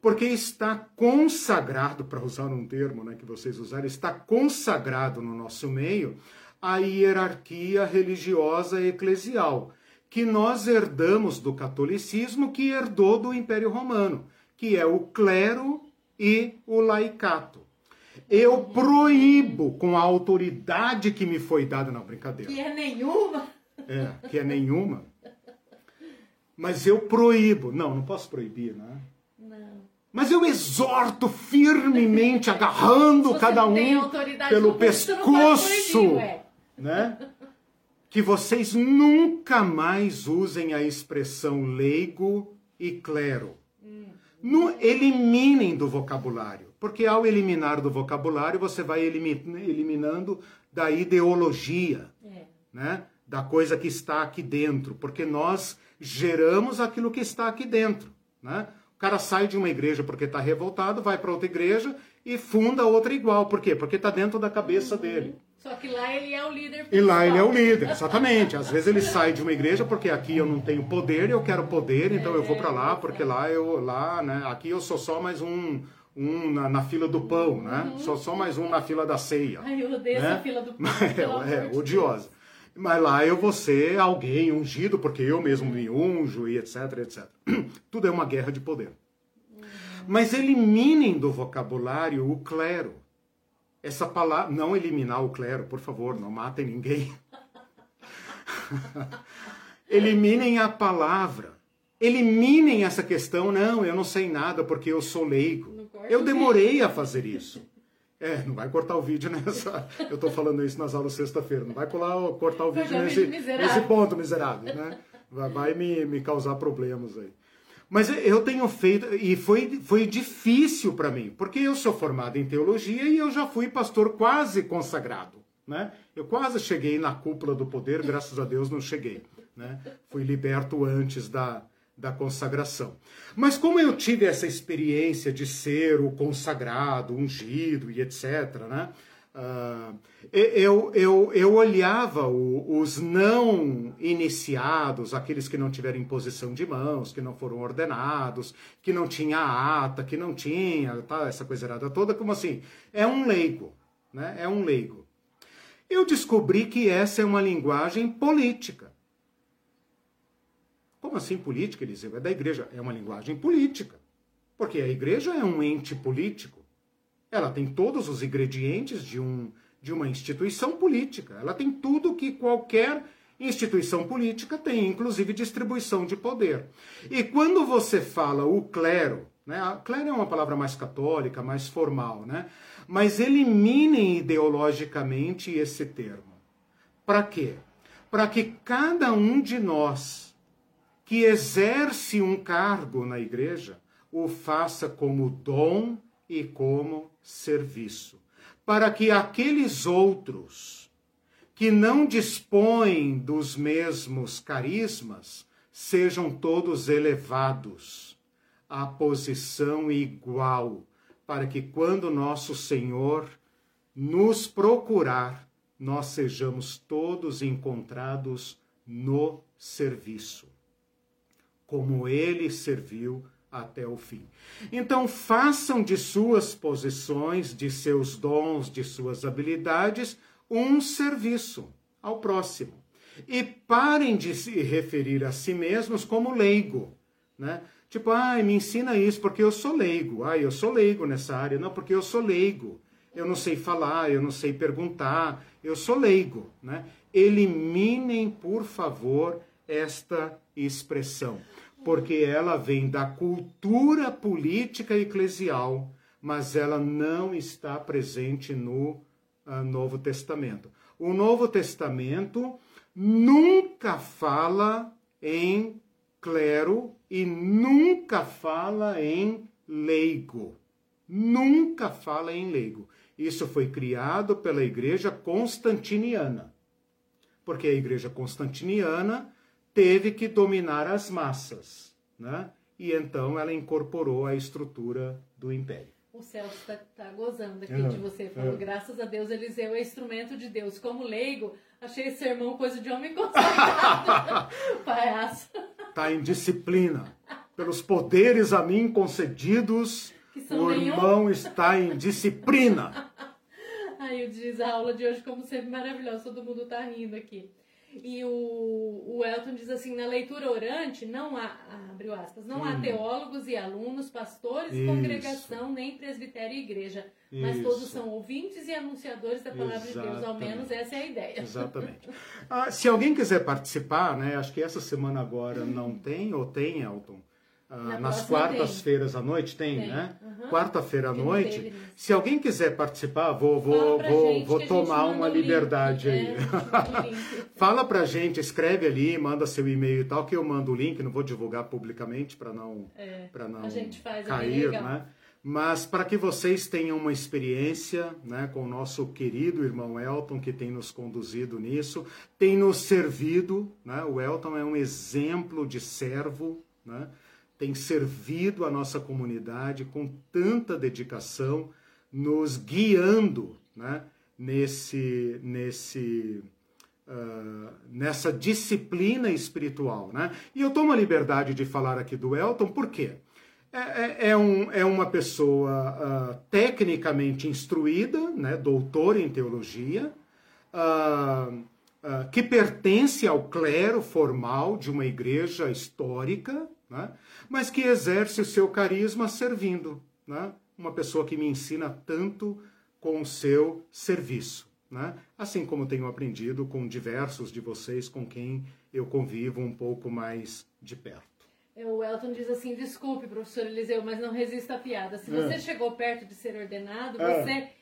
Porque está consagrado, para usar um termo né, que vocês usaram, está consagrado no nosso meio a hierarquia religiosa eclesial, que nós herdamos do catolicismo, que herdou do Império Romano, que é o clero e o laicato. Eu proíbo, com a autoridade que me foi dada, não, brincadeira. Que é nenhuma? É, que é nenhuma. Mas eu proíbo. Não, não posso proibir, né? Não. Mas eu exorto firmemente, agarrando cada um pelo pescoço, proibir, né? Que vocês nunca mais usem a expressão leigo e clero. No, eliminem do vocabulário, porque ao eliminar do vocabulário você vai eliminando da ideologia, é. né? da coisa que está aqui dentro, porque nós geramos aquilo que está aqui dentro. Né? O cara sai de uma igreja porque está revoltado, vai para outra igreja e funda outra igual. Por quê? Porque está dentro da cabeça uhum. dele. Só que lá ele é o líder. Principal. E lá ele é o líder, exatamente. Às vezes ele sai de uma igreja porque aqui eu não tenho poder, eu quero poder, então é, eu vou para lá porque lá eu lá, né? Aqui eu sou só mais um um na, na, fila do pão, né? Uhum. Sou só mais um na fila da ceia. Ai, eu odeio né? essa fila do pão. é, é odiosa. Mas lá eu vou ser alguém ungido, porque eu mesmo me unjo e etc, etc. Tudo é uma guerra de poder. Mas eliminem do vocabulário o clero. Essa palavra, não eliminar o clero, por favor, não matem ninguém. Eliminem a palavra. Eliminem essa questão, não, eu não sei nada porque eu sou leigo. Eu demorei a fazer isso. É, não vai cortar o vídeo nessa. Eu estou falando isso nas aulas sexta-feira. Não vai colar, cortar o vídeo nesse, nesse ponto, miserável, né? Vai, vai me, me causar problemas aí. Mas eu tenho feito, e foi, foi difícil para mim, porque eu sou formado em teologia e eu já fui pastor quase consagrado. Né? Eu quase cheguei na cúpula do poder, graças a Deus não cheguei. Né? Fui liberto antes da, da consagração. Mas como eu tive essa experiência de ser o consagrado, ungido e etc., né? Uh, eu, eu, eu olhava o, os não iniciados, aqueles que não tiveram imposição de mãos, que não foram ordenados, que não tinha ata, que não tinha, tá, essa coisa errada toda, como assim? É um leigo, né? É um leigo. Eu descobri que essa é uma linguagem política. Como assim política, Eliseu? É da igreja. É uma linguagem política. Porque a igreja é um ente político. Ela tem todos os ingredientes de, um, de uma instituição política. Ela tem tudo que qualquer instituição política tem, inclusive distribuição de poder. E quando você fala o clero, né? A clero é uma palavra mais católica, mais formal, né? Mas eliminem ideologicamente esse termo. Para quê? Para que cada um de nós que exerce um cargo na igreja o faça como dom e como serviço, para que aqueles outros que não dispõem dos mesmos carismas sejam todos elevados à posição igual, para que quando nosso Senhor nos procurar, nós sejamos todos encontrados no serviço como ele serviu até o fim. Então, façam de suas posições, de seus dons, de suas habilidades, um serviço ao próximo. E parem de se referir a si mesmos como leigo, né? Tipo, ai, ah, me ensina isso porque eu sou leigo. Ah, eu sou leigo nessa área. Não, porque eu sou leigo. Eu não sei falar, eu não sei perguntar, eu sou leigo, né? Eliminem, por favor, esta expressão porque ela vem da cultura política eclesial, mas ela não está presente no uh, Novo Testamento. O Novo Testamento nunca fala em clero e nunca fala em leigo. Nunca fala em leigo. Isso foi criado pela igreja constantiniana. Porque a igreja constantiniana teve que dominar as massas, né? E então ela incorporou a estrutura do império. O Celso está tá gozando aqui é, de você. Falou, é. graças a Deus, Eliseu é instrumento de Deus. Como leigo, achei esse sermão coisa de homem consagrado. Palhaço. Tá em disciplina. pelos poderes a mim concedidos, o irmão nenhum. está em disciplina. Aí o diz a aula de hoje, como sempre, maravilhosa. Todo mundo tá rindo aqui. E o, o Elton diz assim: na leitura orante, não há, abriu aspas, não hum. há teólogos e alunos, pastores, Isso. congregação, nem presbitério e igreja. Isso. Mas todos são ouvintes e anunciadores da palavra Exatamente. de Deus. Ao menos essa é a ideia. Exatamente. ah, se alguém quiser participar, né? Acho que essa semana agora não tem, ou tem, Elton? Ah, nas quartas-feiras à noite tem, tem. né? Uhum. Quarta-feira à noite. Se alguém quiser participar, vou vou vou, vou tomar uma liberdade aí. É, Fala pra gente, escreve ali, manda seu e-mail e tal que eu mando o link, não vou divulgar publicamente para não é, para não faz, é cair, é né? Mas para que vocês tenham uma experiência né, com o nosso querido irmão Elton, que tem nos conduzido nisso, tem nos servido. Né? O Elton é um exemplo de servo. Né? Tem servido a nossa comunidade com tanta dedicação, nos guiando né, nesse, nesse, uh, nessa disciplina espiritual. Né? E eu tomo a liberdade de falar aqui do Elton, por quê? É, é, é um, é uma pessoa uh, tecnicamente instruída, né, doutor em teologia, uh, que pertence ao clero formal de uma igreja histórica, né? mas que exerce o seu carisma servindo. Né? Uma pessoa que me ensina tanto com o seu serviço. Né? Assim como tenho aprendido com diversos de vocês com quem eu convivo um pouco mais de perto. O Elton diz assim: desculpe, professor Eliseu, mas não resista à piada. Se você é. chegou perto de ser ordenado, é. você é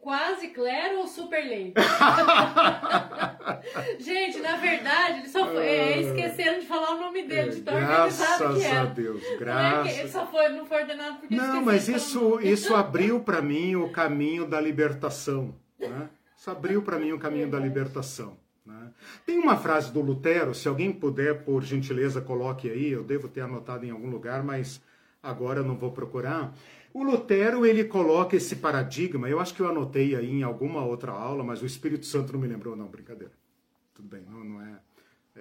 quase clero ou super leigo? Gente, na verdade, ele só foi, é, esqueceram de falar o nome dele, de tão organizado que era. Graças a Deus, graças. Não é ele só foi, não foi ordenado porque Não, mas isso, isso abriu para mim o caminho da libertação. Né? Isso abriu para mim o caminho da libertação. Né? Tem uma frase do Lutero, se alguém puder, por gentileza, coloque aí, eu devo ter anotado em algum lugar, mas agora eu não vou procurar o Lutero, ele coloca esse paradigma, eu acho que eu anotei aí em alguma outra aula, mas o Espírito Santo não me lembrou, não, brincadeira. Tudo bem, não, não é... é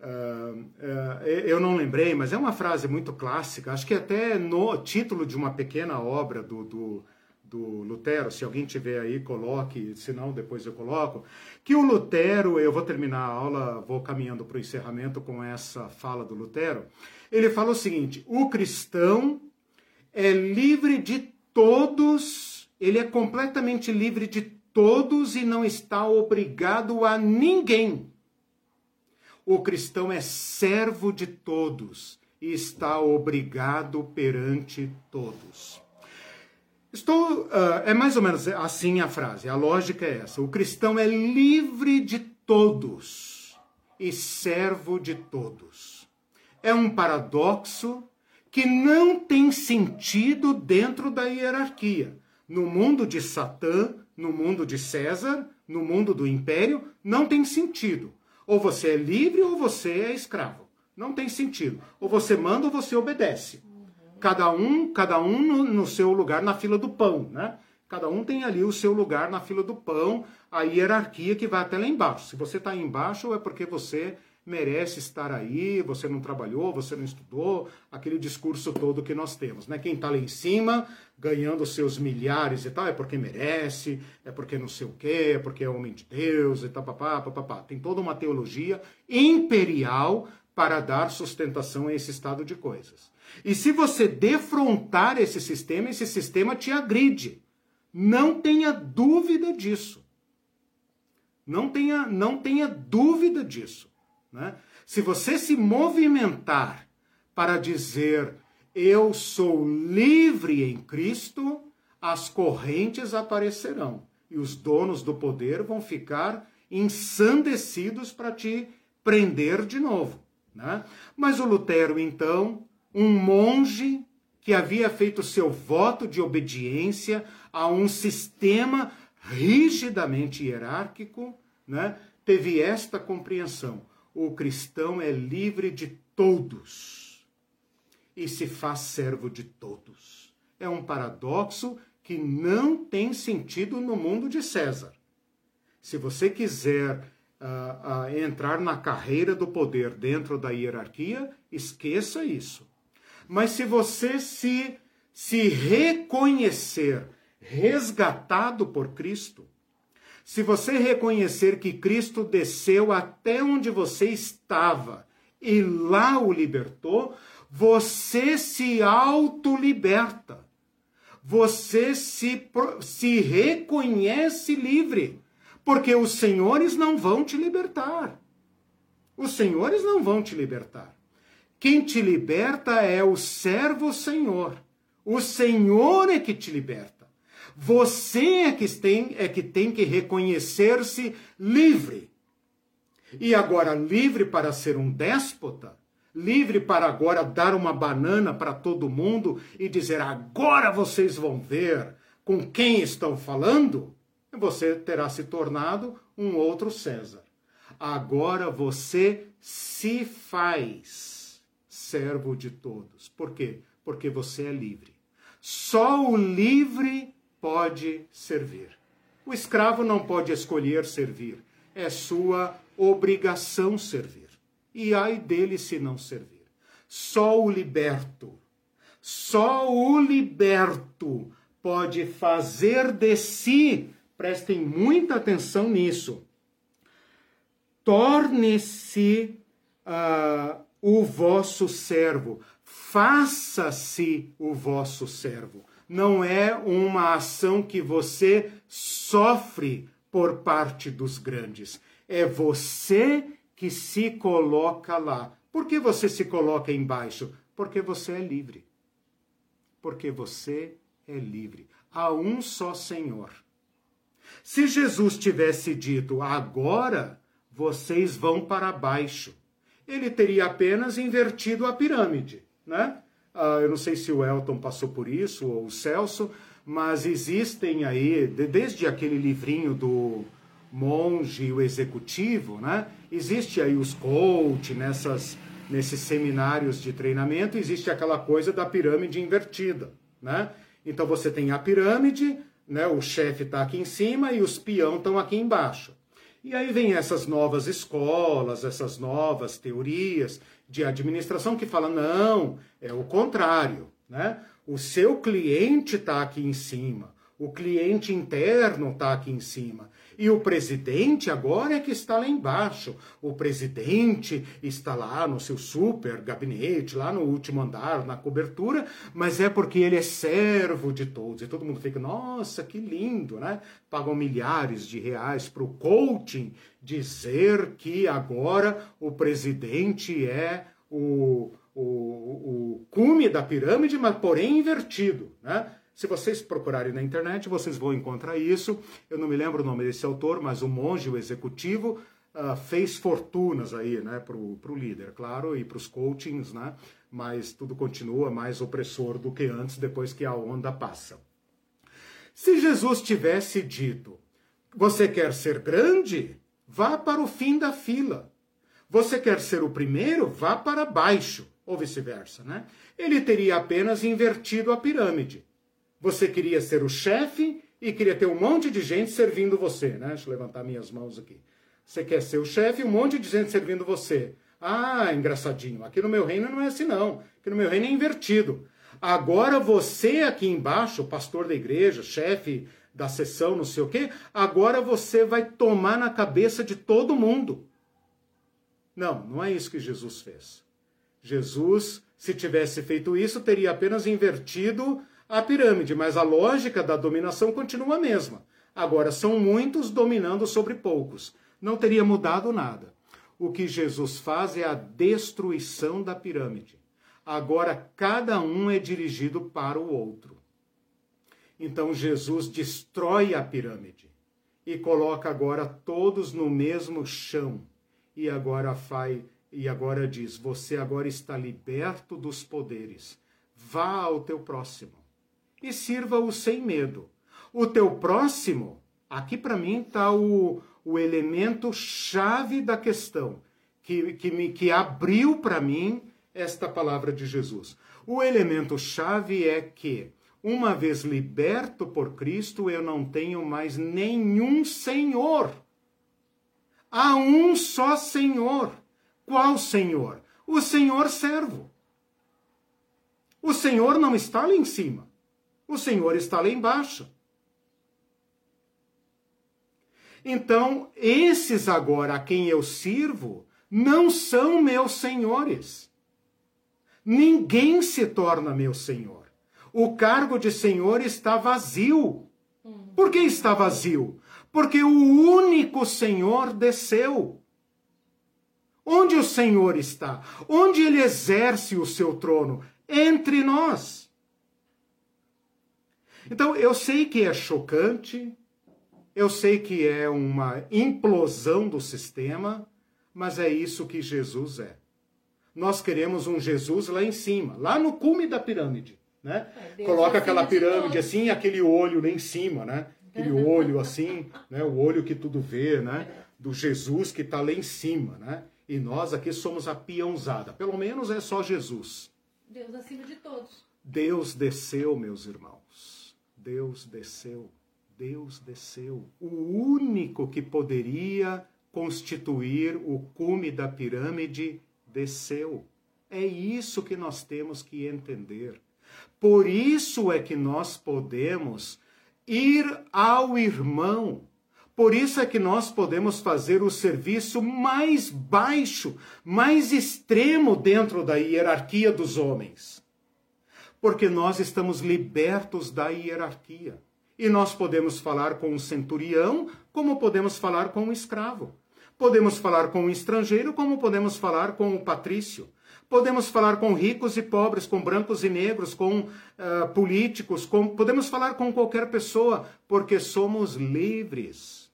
uh, uh, eu não lembrei, mas é uma frase muito clássica, acho que até no título de uma pequena obra do, do, do Lutero, se alguém tiver aí, coloque, se não, depois eu coloco, que o Lutero, eu vou terminar a aula, vou caminhando para o encerramento com essa fala do Lutero, ele fala o seguinte, o cristão é livre de todos, ele é completamente livre de todos e não está obrigado a ninguém. O cristão é servo de todos e está obrigado perante todos. Estou, uh, é mais ou menos assim a frase, a lógica é essa. O cristão é livre de todos e servo de todos. É um paradoxo que não tem sentido dentro da hierarquia. No mundo de Satã, no mundo de César, no mundo do império, não tem sentido. Ou você é livre ou você é escravo. Não tem sentido. Ou você manda ou você obedece. Cada um, cada um no, no seu lugar na fila do pão, né? Cada um tem ali o seu lugar na fila do pão, a hierarquia que vai até lá embaixo. Se você está embaixo, é porque você merece estar aí, você não trabalhou, você não estudou, aquele discurso todo que nós temos. Né? Quem está lá em cima, ganhando seus milhares e tal, é porque merece, é porque não sei o quê, é porque é homem de Deus e tal, papá, papá. Tem toda uma teologia imperial para dar sustentação a esse estado de coisas. E se você defrontar esse sistema, esse sistema te agride. Não tenha dúvida disso. Não tenha, não tenha dúvida disso. Né? Se você se movimentar para dizer eu sou livre em Cristo, as correntes aparecerão e os donos do poder vão ficar ensandecidos para te prender de novo. Né? Mas o Lutero, então, um monge que havia feito seu voto de obediência a um sistema rigidamente hierárquico, né? teve esta compreensão o cristão é livre de todos e se faz servo de todos. É um paradoxo que não tem sentido no mundo de César. Se você quiser uh, uh, entrar na carreira do poder dentro da hierarquia, esqueça isso. Mas se você se, se reconhecer resgatado por Cristo, se você reconhecer que Cristo desceu até onde você estava e lá o libertou, você se autoliberta. Você se, se reconhece livre. Porque os senhores não vão te libertar. Os senhores não vão te libertar. Quem te liberta é o servo Senhor. O Senhor é que te liberta. Você é que tem, é que, tem que reconhecer-se livre. E agora, livre para ser um déspota, livre para agora dar uma banana para todo mundo e dizer: agora vocês vão ver com quem estão falando, você terá se tornado um outro César. Agora você se faz servo de todos. Por quê? Porque você é livre. Só o livre pode servir. O escravo não pode escolher servir. É sua obrigação servir. E ai dele se não servir. Só o liberto, só o liberto pode fazer de si, prestem muita atenção nisso, torne-se uh, o vosso servo, faça-se o vosso servo. Não é uma ação que você sofre por parte dos grandes. É você que se coloca lá. Por que você se coloca embaixo? Porque você é livre. Porque você é livre. Há um só Senhor. Se Jesus tivesse dito agora vocês vão para baixo. Ele teria apenas invertido a pirâmide, né? Ah, eu não sei se o Elton passou por isso ou o Celso, mas existem aí, desde aquele livrinho do monge e o executivo, né? Existe aí os coach nessas nesses seminários de treinamento, existe aquela coisa da pirâmide invertida, né? Então você tem a pirâmide, né? O chefe está aqui em cima e os peão estão aqui embaixo. E aí vem essas novas escolas, essas novas teorias de administração que falam, não, é o contrário, né? O seu cliente está aqui em cima, o cliente interno está aqui em cima. E o presidente agora é que está lá embaixo. O presidente está lá no seu super gabinete, lá no último andar, na cobertura, mas é porque ele é servo de todos. E todo mundo fica, nossa, que lindo, né? Pagam milhares de reais para o coaching dizer que agora o presidente é o, o, o cume da pirâmide, mas porém invertido, né? Se vocês procurarem na internet, vocês vão encontrar isso. Eu não me lembro o nome desse autor, mas o monge, o executivo, uh, fez fortunas aí, né, para o líder, claro, e para os coachings, né? Mas tudo continua mais opressor do que antes, depois que a onda passa. Se Jesus tivesse dito: Você quer ser grande? Vá para o fim da fila. Você quer ser o primeiro? Vá para baixo, ou vice-versa, né? Ele teria apenas invertido a pirâmide. Você queria ser o chefe e queria ter um monte de gente servindo você, né? Deixa eu levantar minhas mãos aqui. Você quer ser o chefe e um monte de gente servindo você. Ah, engraçadinho. Aqui no meu reino não é assim, não. Aqui no meu reino é invertido. Agora você aqui embaixo, pastor da igreja, chefe da sessão, não sei o quê, agora você vai tomar na cabeça de todo mundo. Não, não é isso que Jesus fez. Jesus, se tivesse feito isso, teria apenas invertido a pirâmide, mas a lógica da dominação continua a mesma. Agora, são muitos dominando sobre poucos. Não teria mudado nada. O que Jesus faz é a destruição da pirâmide. Agora, cada um é dirigido para o outro. Então, Jesus destrói a pirâmide e coloca agora todos no mesmo chão. E agora faz, e agora diz: Você agora está liberto dos poderes. Vá ao teu próximo e sirva-o sem medo. O teu próximo, aqui para mim está o, o elemento chave da questão, que, que, me, que abriu para mim esta palavra de Jesus. O elemento chave é que, uma vez liberto por Cristo, eu não tenho mais nenhum Senhor. Há um só Senhor. Qual Senhor? O Senhor servo. O Senhor não está lá em cima. O Senhor está lá embaixo. Então, esses agora a quem eu sirvo não são meus senhores. Ninguém se torna meu senhor. O cargo de senhor está vazio. Por que está vazio? Porque o único senhor desceu. Onde o Senhor está? Onde ele exerce o seu trono? Entre nós. Então, eu sei que é chocante, eu sei que é uma implosão do sistema, mas é isso que Jesus é. Nós queremos um Jesus lá em cima, lá no cume da pirâmide. Né? É, Coloca aquela pirâmide assim, aquele olho lá em cima, né? Aquele olho assim, né? o olho que tudo vê, né? Do Jesus que está lá em cima, né? E nós aqui somos a peãozada. Pelo menos é só Jesus. Deus acima de todos. Deus desceu, meus irmãos. Deus desceu. Deus desceu. O único que poderia constituir o cume da pirâmide desceu. É isso que nós temos que entender. Por isso é que nós podemos ir ao irmão. Por isso é que nós podemos fazer o serviço mais baixo, mais extremo dentro da hierarquia dos homens. Porque nós estamos libertos da hierarquia. E nós podemos falar com um centurião, como podemos falar com um escravo. Podemos falar com um estrangeiro, como podemos falar com um patrício. Podemos falar com ricos e pobres, com brancos e negros, com uh, políticos, com... podemos falar com qualquer pessoa, porque somos livres.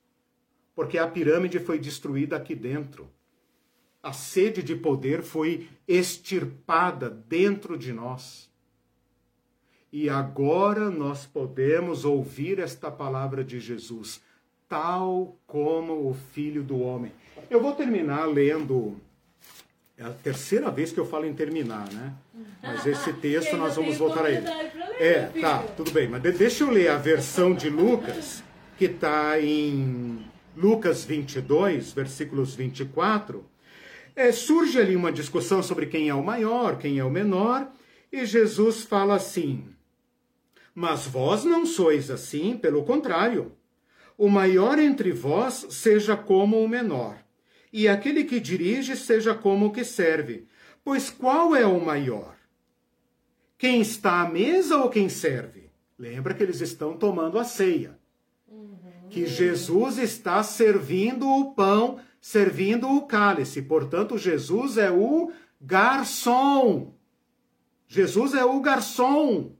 Porque a pirâmide foi destruída aqui dentro. A sede de poder foi extirpada dentro de nós. E agora nós podemos ouvir esta palavra de Jesus, tal como o Filho do Homem. Eu vou terminar lendo. É a terceira vez que eu falo em terminar, né? Mas esse texto nós vamos voltar a ele. É, tá, tudo bem. Mas deixa eu ler a versão de Lucas, que está em Lucas 22, versículos 24. É, surge ali uma discussão sobre quem é o maior, quem é o menor, e Jesus fala assim: mas vós não sois assim, pelo contrário. O maior entre vós seja como o menor, e aquele que dirige seja como o que serve. Pois qual é o maior? Quem está à mesa ou quem serve? Lembra que eles estão tomando a ceia. Que Jesus está servindo o pão, servindo o cálice. Portanto, Jesus é o garçom. Jesus é o garçom.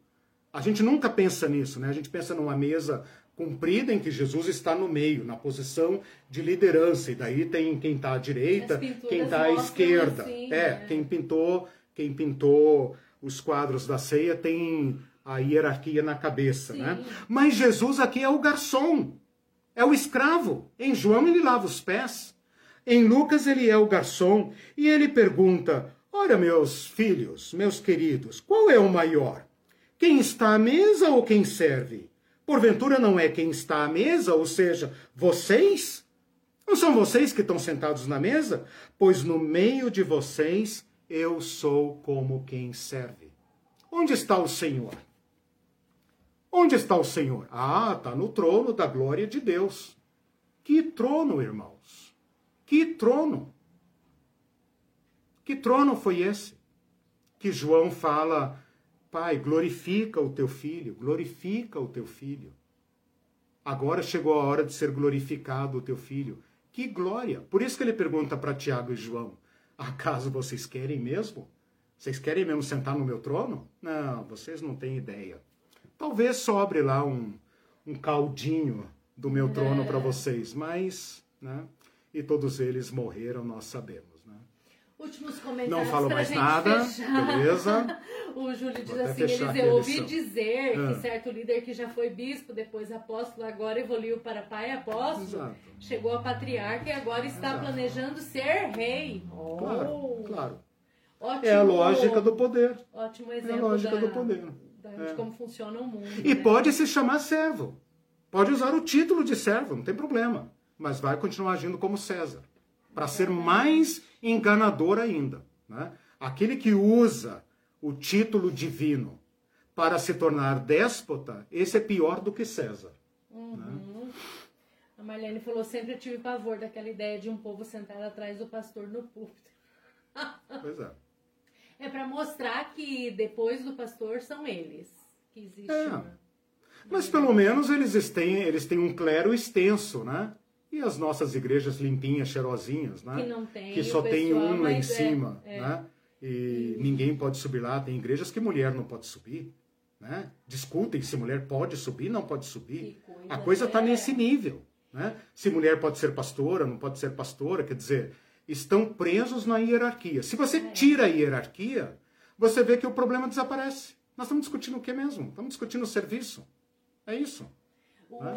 A gente nunca pensa nisso, né? A gente pensa numa mesa comprida em que Jesus está no meio, na posição de liderança. E daí tem quem está à direita, quem está à esquerda. Assim, é, né? quem pintou, quem pintou os quadros da ceia tem a hierarquia na cabeça, né? Sim. né? Mas Jesus aqui é o garçom, é o escravo. Em João ele lava os pés. Em Lucas ele é o garçom e ele pergunta: Ora, meus filhos, meus queridos, qual é o maior? Quem está à mesa ou quem serve? Porventura não é quem está à mesa, ou seja, vocês? Não são vocês que estão sentados na mesa? Pois no meio de vocês eu sou como quem serve. Onde está o Senhor? Onde está o Senhor? Ah, está no trono da glória de Deus. Que trono, irmãos? Que trono? Que trono foi esse? Que João fala Pai, glorifica o teu filho, glorifica o teu filho. Agora chegou a hora de ser glorificado o teu filho. Que glória! Por isso que ele pergunta para Tiago e João: Acaso vocês querem mesmo? Vocês querem mesmo sentar no meu trono? Não, vocês não têm ideia. Talvez sobre lá um, um caldinho do meu trono para vocês, mas, né? E todos eles morreram, nós sabemos. Últimos comentários. Não falo mais nada, fechar. beleza? o Júlio diz assim: Eliseu, eu ouvi dizer ah. que certo líder que já foi bispo, depois apóstolo, agora evoluiu para pai apóstolo, Exato. chegou a patriarca e agora está Exato. planejando ser rei. Oh. Claro, claro. Ótimo, é a lógica do poder. Ótimo exemplo. É a lógica da, do poder. Da, de é. como funciona o mundo. E né? pode se chamar servo. Pode usar o título de servo, não tem problema. Mas vai continuar agindo como César. Para ser mais enganador ainda. Né? Aquele que usa o título divino para se tornar déspota, esse é pior do que César. Uhum. Né? A Marlene falou: sempre eu tive pavor daquela ideia de um povo sentado atrás do pastor no púlpito. pois é. É para mostrar que depois do pastor são eles que existem. É. Né? Mas pelo menos eles têm, eles têm um clero extenso, né? E as nossas igrejas limpinhas, cheirosinhas, né? Que não tem. Que só tem um lá em é, cima, é, né? E, e ninguém pode subir lá. Tem igrejas que mulher não pode subir, né? Discutem se mulher pode subir, não pode subir. Coisa a coisa está é. nesse nível, né? Se mulher pode ser pastora, não pode ser pastora, quer dizer, estão presos na hierarquia. Se você é. tira a hierarquia, você vê que o problema desaparece. Nós estamos discutindo o que mesmo? Estamos discutindo o serviço. É isso.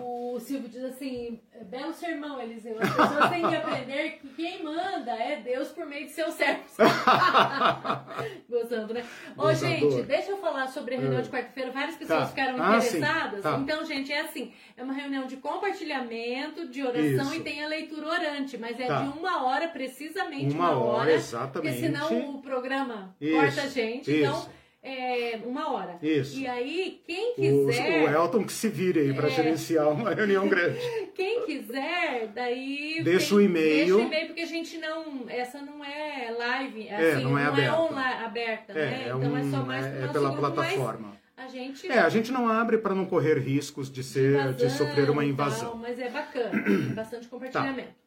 O Silvio diz assim, belo sermão, Eliseu. As pessoas têm que aprender que quem manda é Deus por meio de seus servos. Gostando, né? Ô, gente, deixa eu falar sobre a reunião de é. quarta-feira. Várias pessoas tá. ficaram ah, interessadas. Tá. Então, gente, é assim: é uma reunião de compartilhamento, de oração Isso. e tem a leitura orante, mas é tá. de uma hora, precisamente uma, uma hora, hora. Exatamente. Porque senão o programa Isso. corta a gente. Então, Isso. Então é, uma hora. Isso. E aí, quem quiser. O, o Elton que se vire aí para é... gerenciar uma reunião grande. quem quiser, daí. Deixa o e-mail. Deixa o e-mail, porque a gente não. Essa não é live, é, assim, não é não aberta. É online, aberta, é, né? É então é só mais é, pela plataforma. A gente... É, a gente não abre para não correr riscos de ser, de, de sofrer uma invasão. Tal, mas é bacana, é bastante compartilhamento. Tá.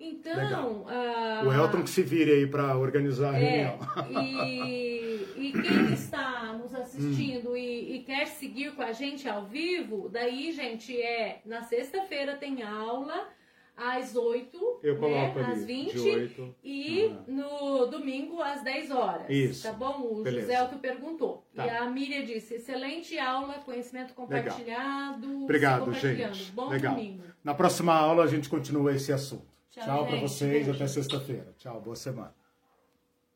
Então. Uh, o Elton que se vire aí para organizar a é, reunião. E, e quem está nos assistindo hum. e, e, quer seguir com a gente ao vivo, daí, gente, é na sexta-feira tem aula às 8, Eu né, às 20 e uhum. no domingo às 10 horas. Isso. Tá bom? O Beleza. José Elton perguntou. Tá. E a Miriam disse: excelente aula, conhecimento compartilhado. Legal. Obrigado, gente. Bom Legal. domingo. Na próxima aula a gente continua esse assunto. Tchau, Tchau para vocês, até sexta-feira. Tchau, boa semana.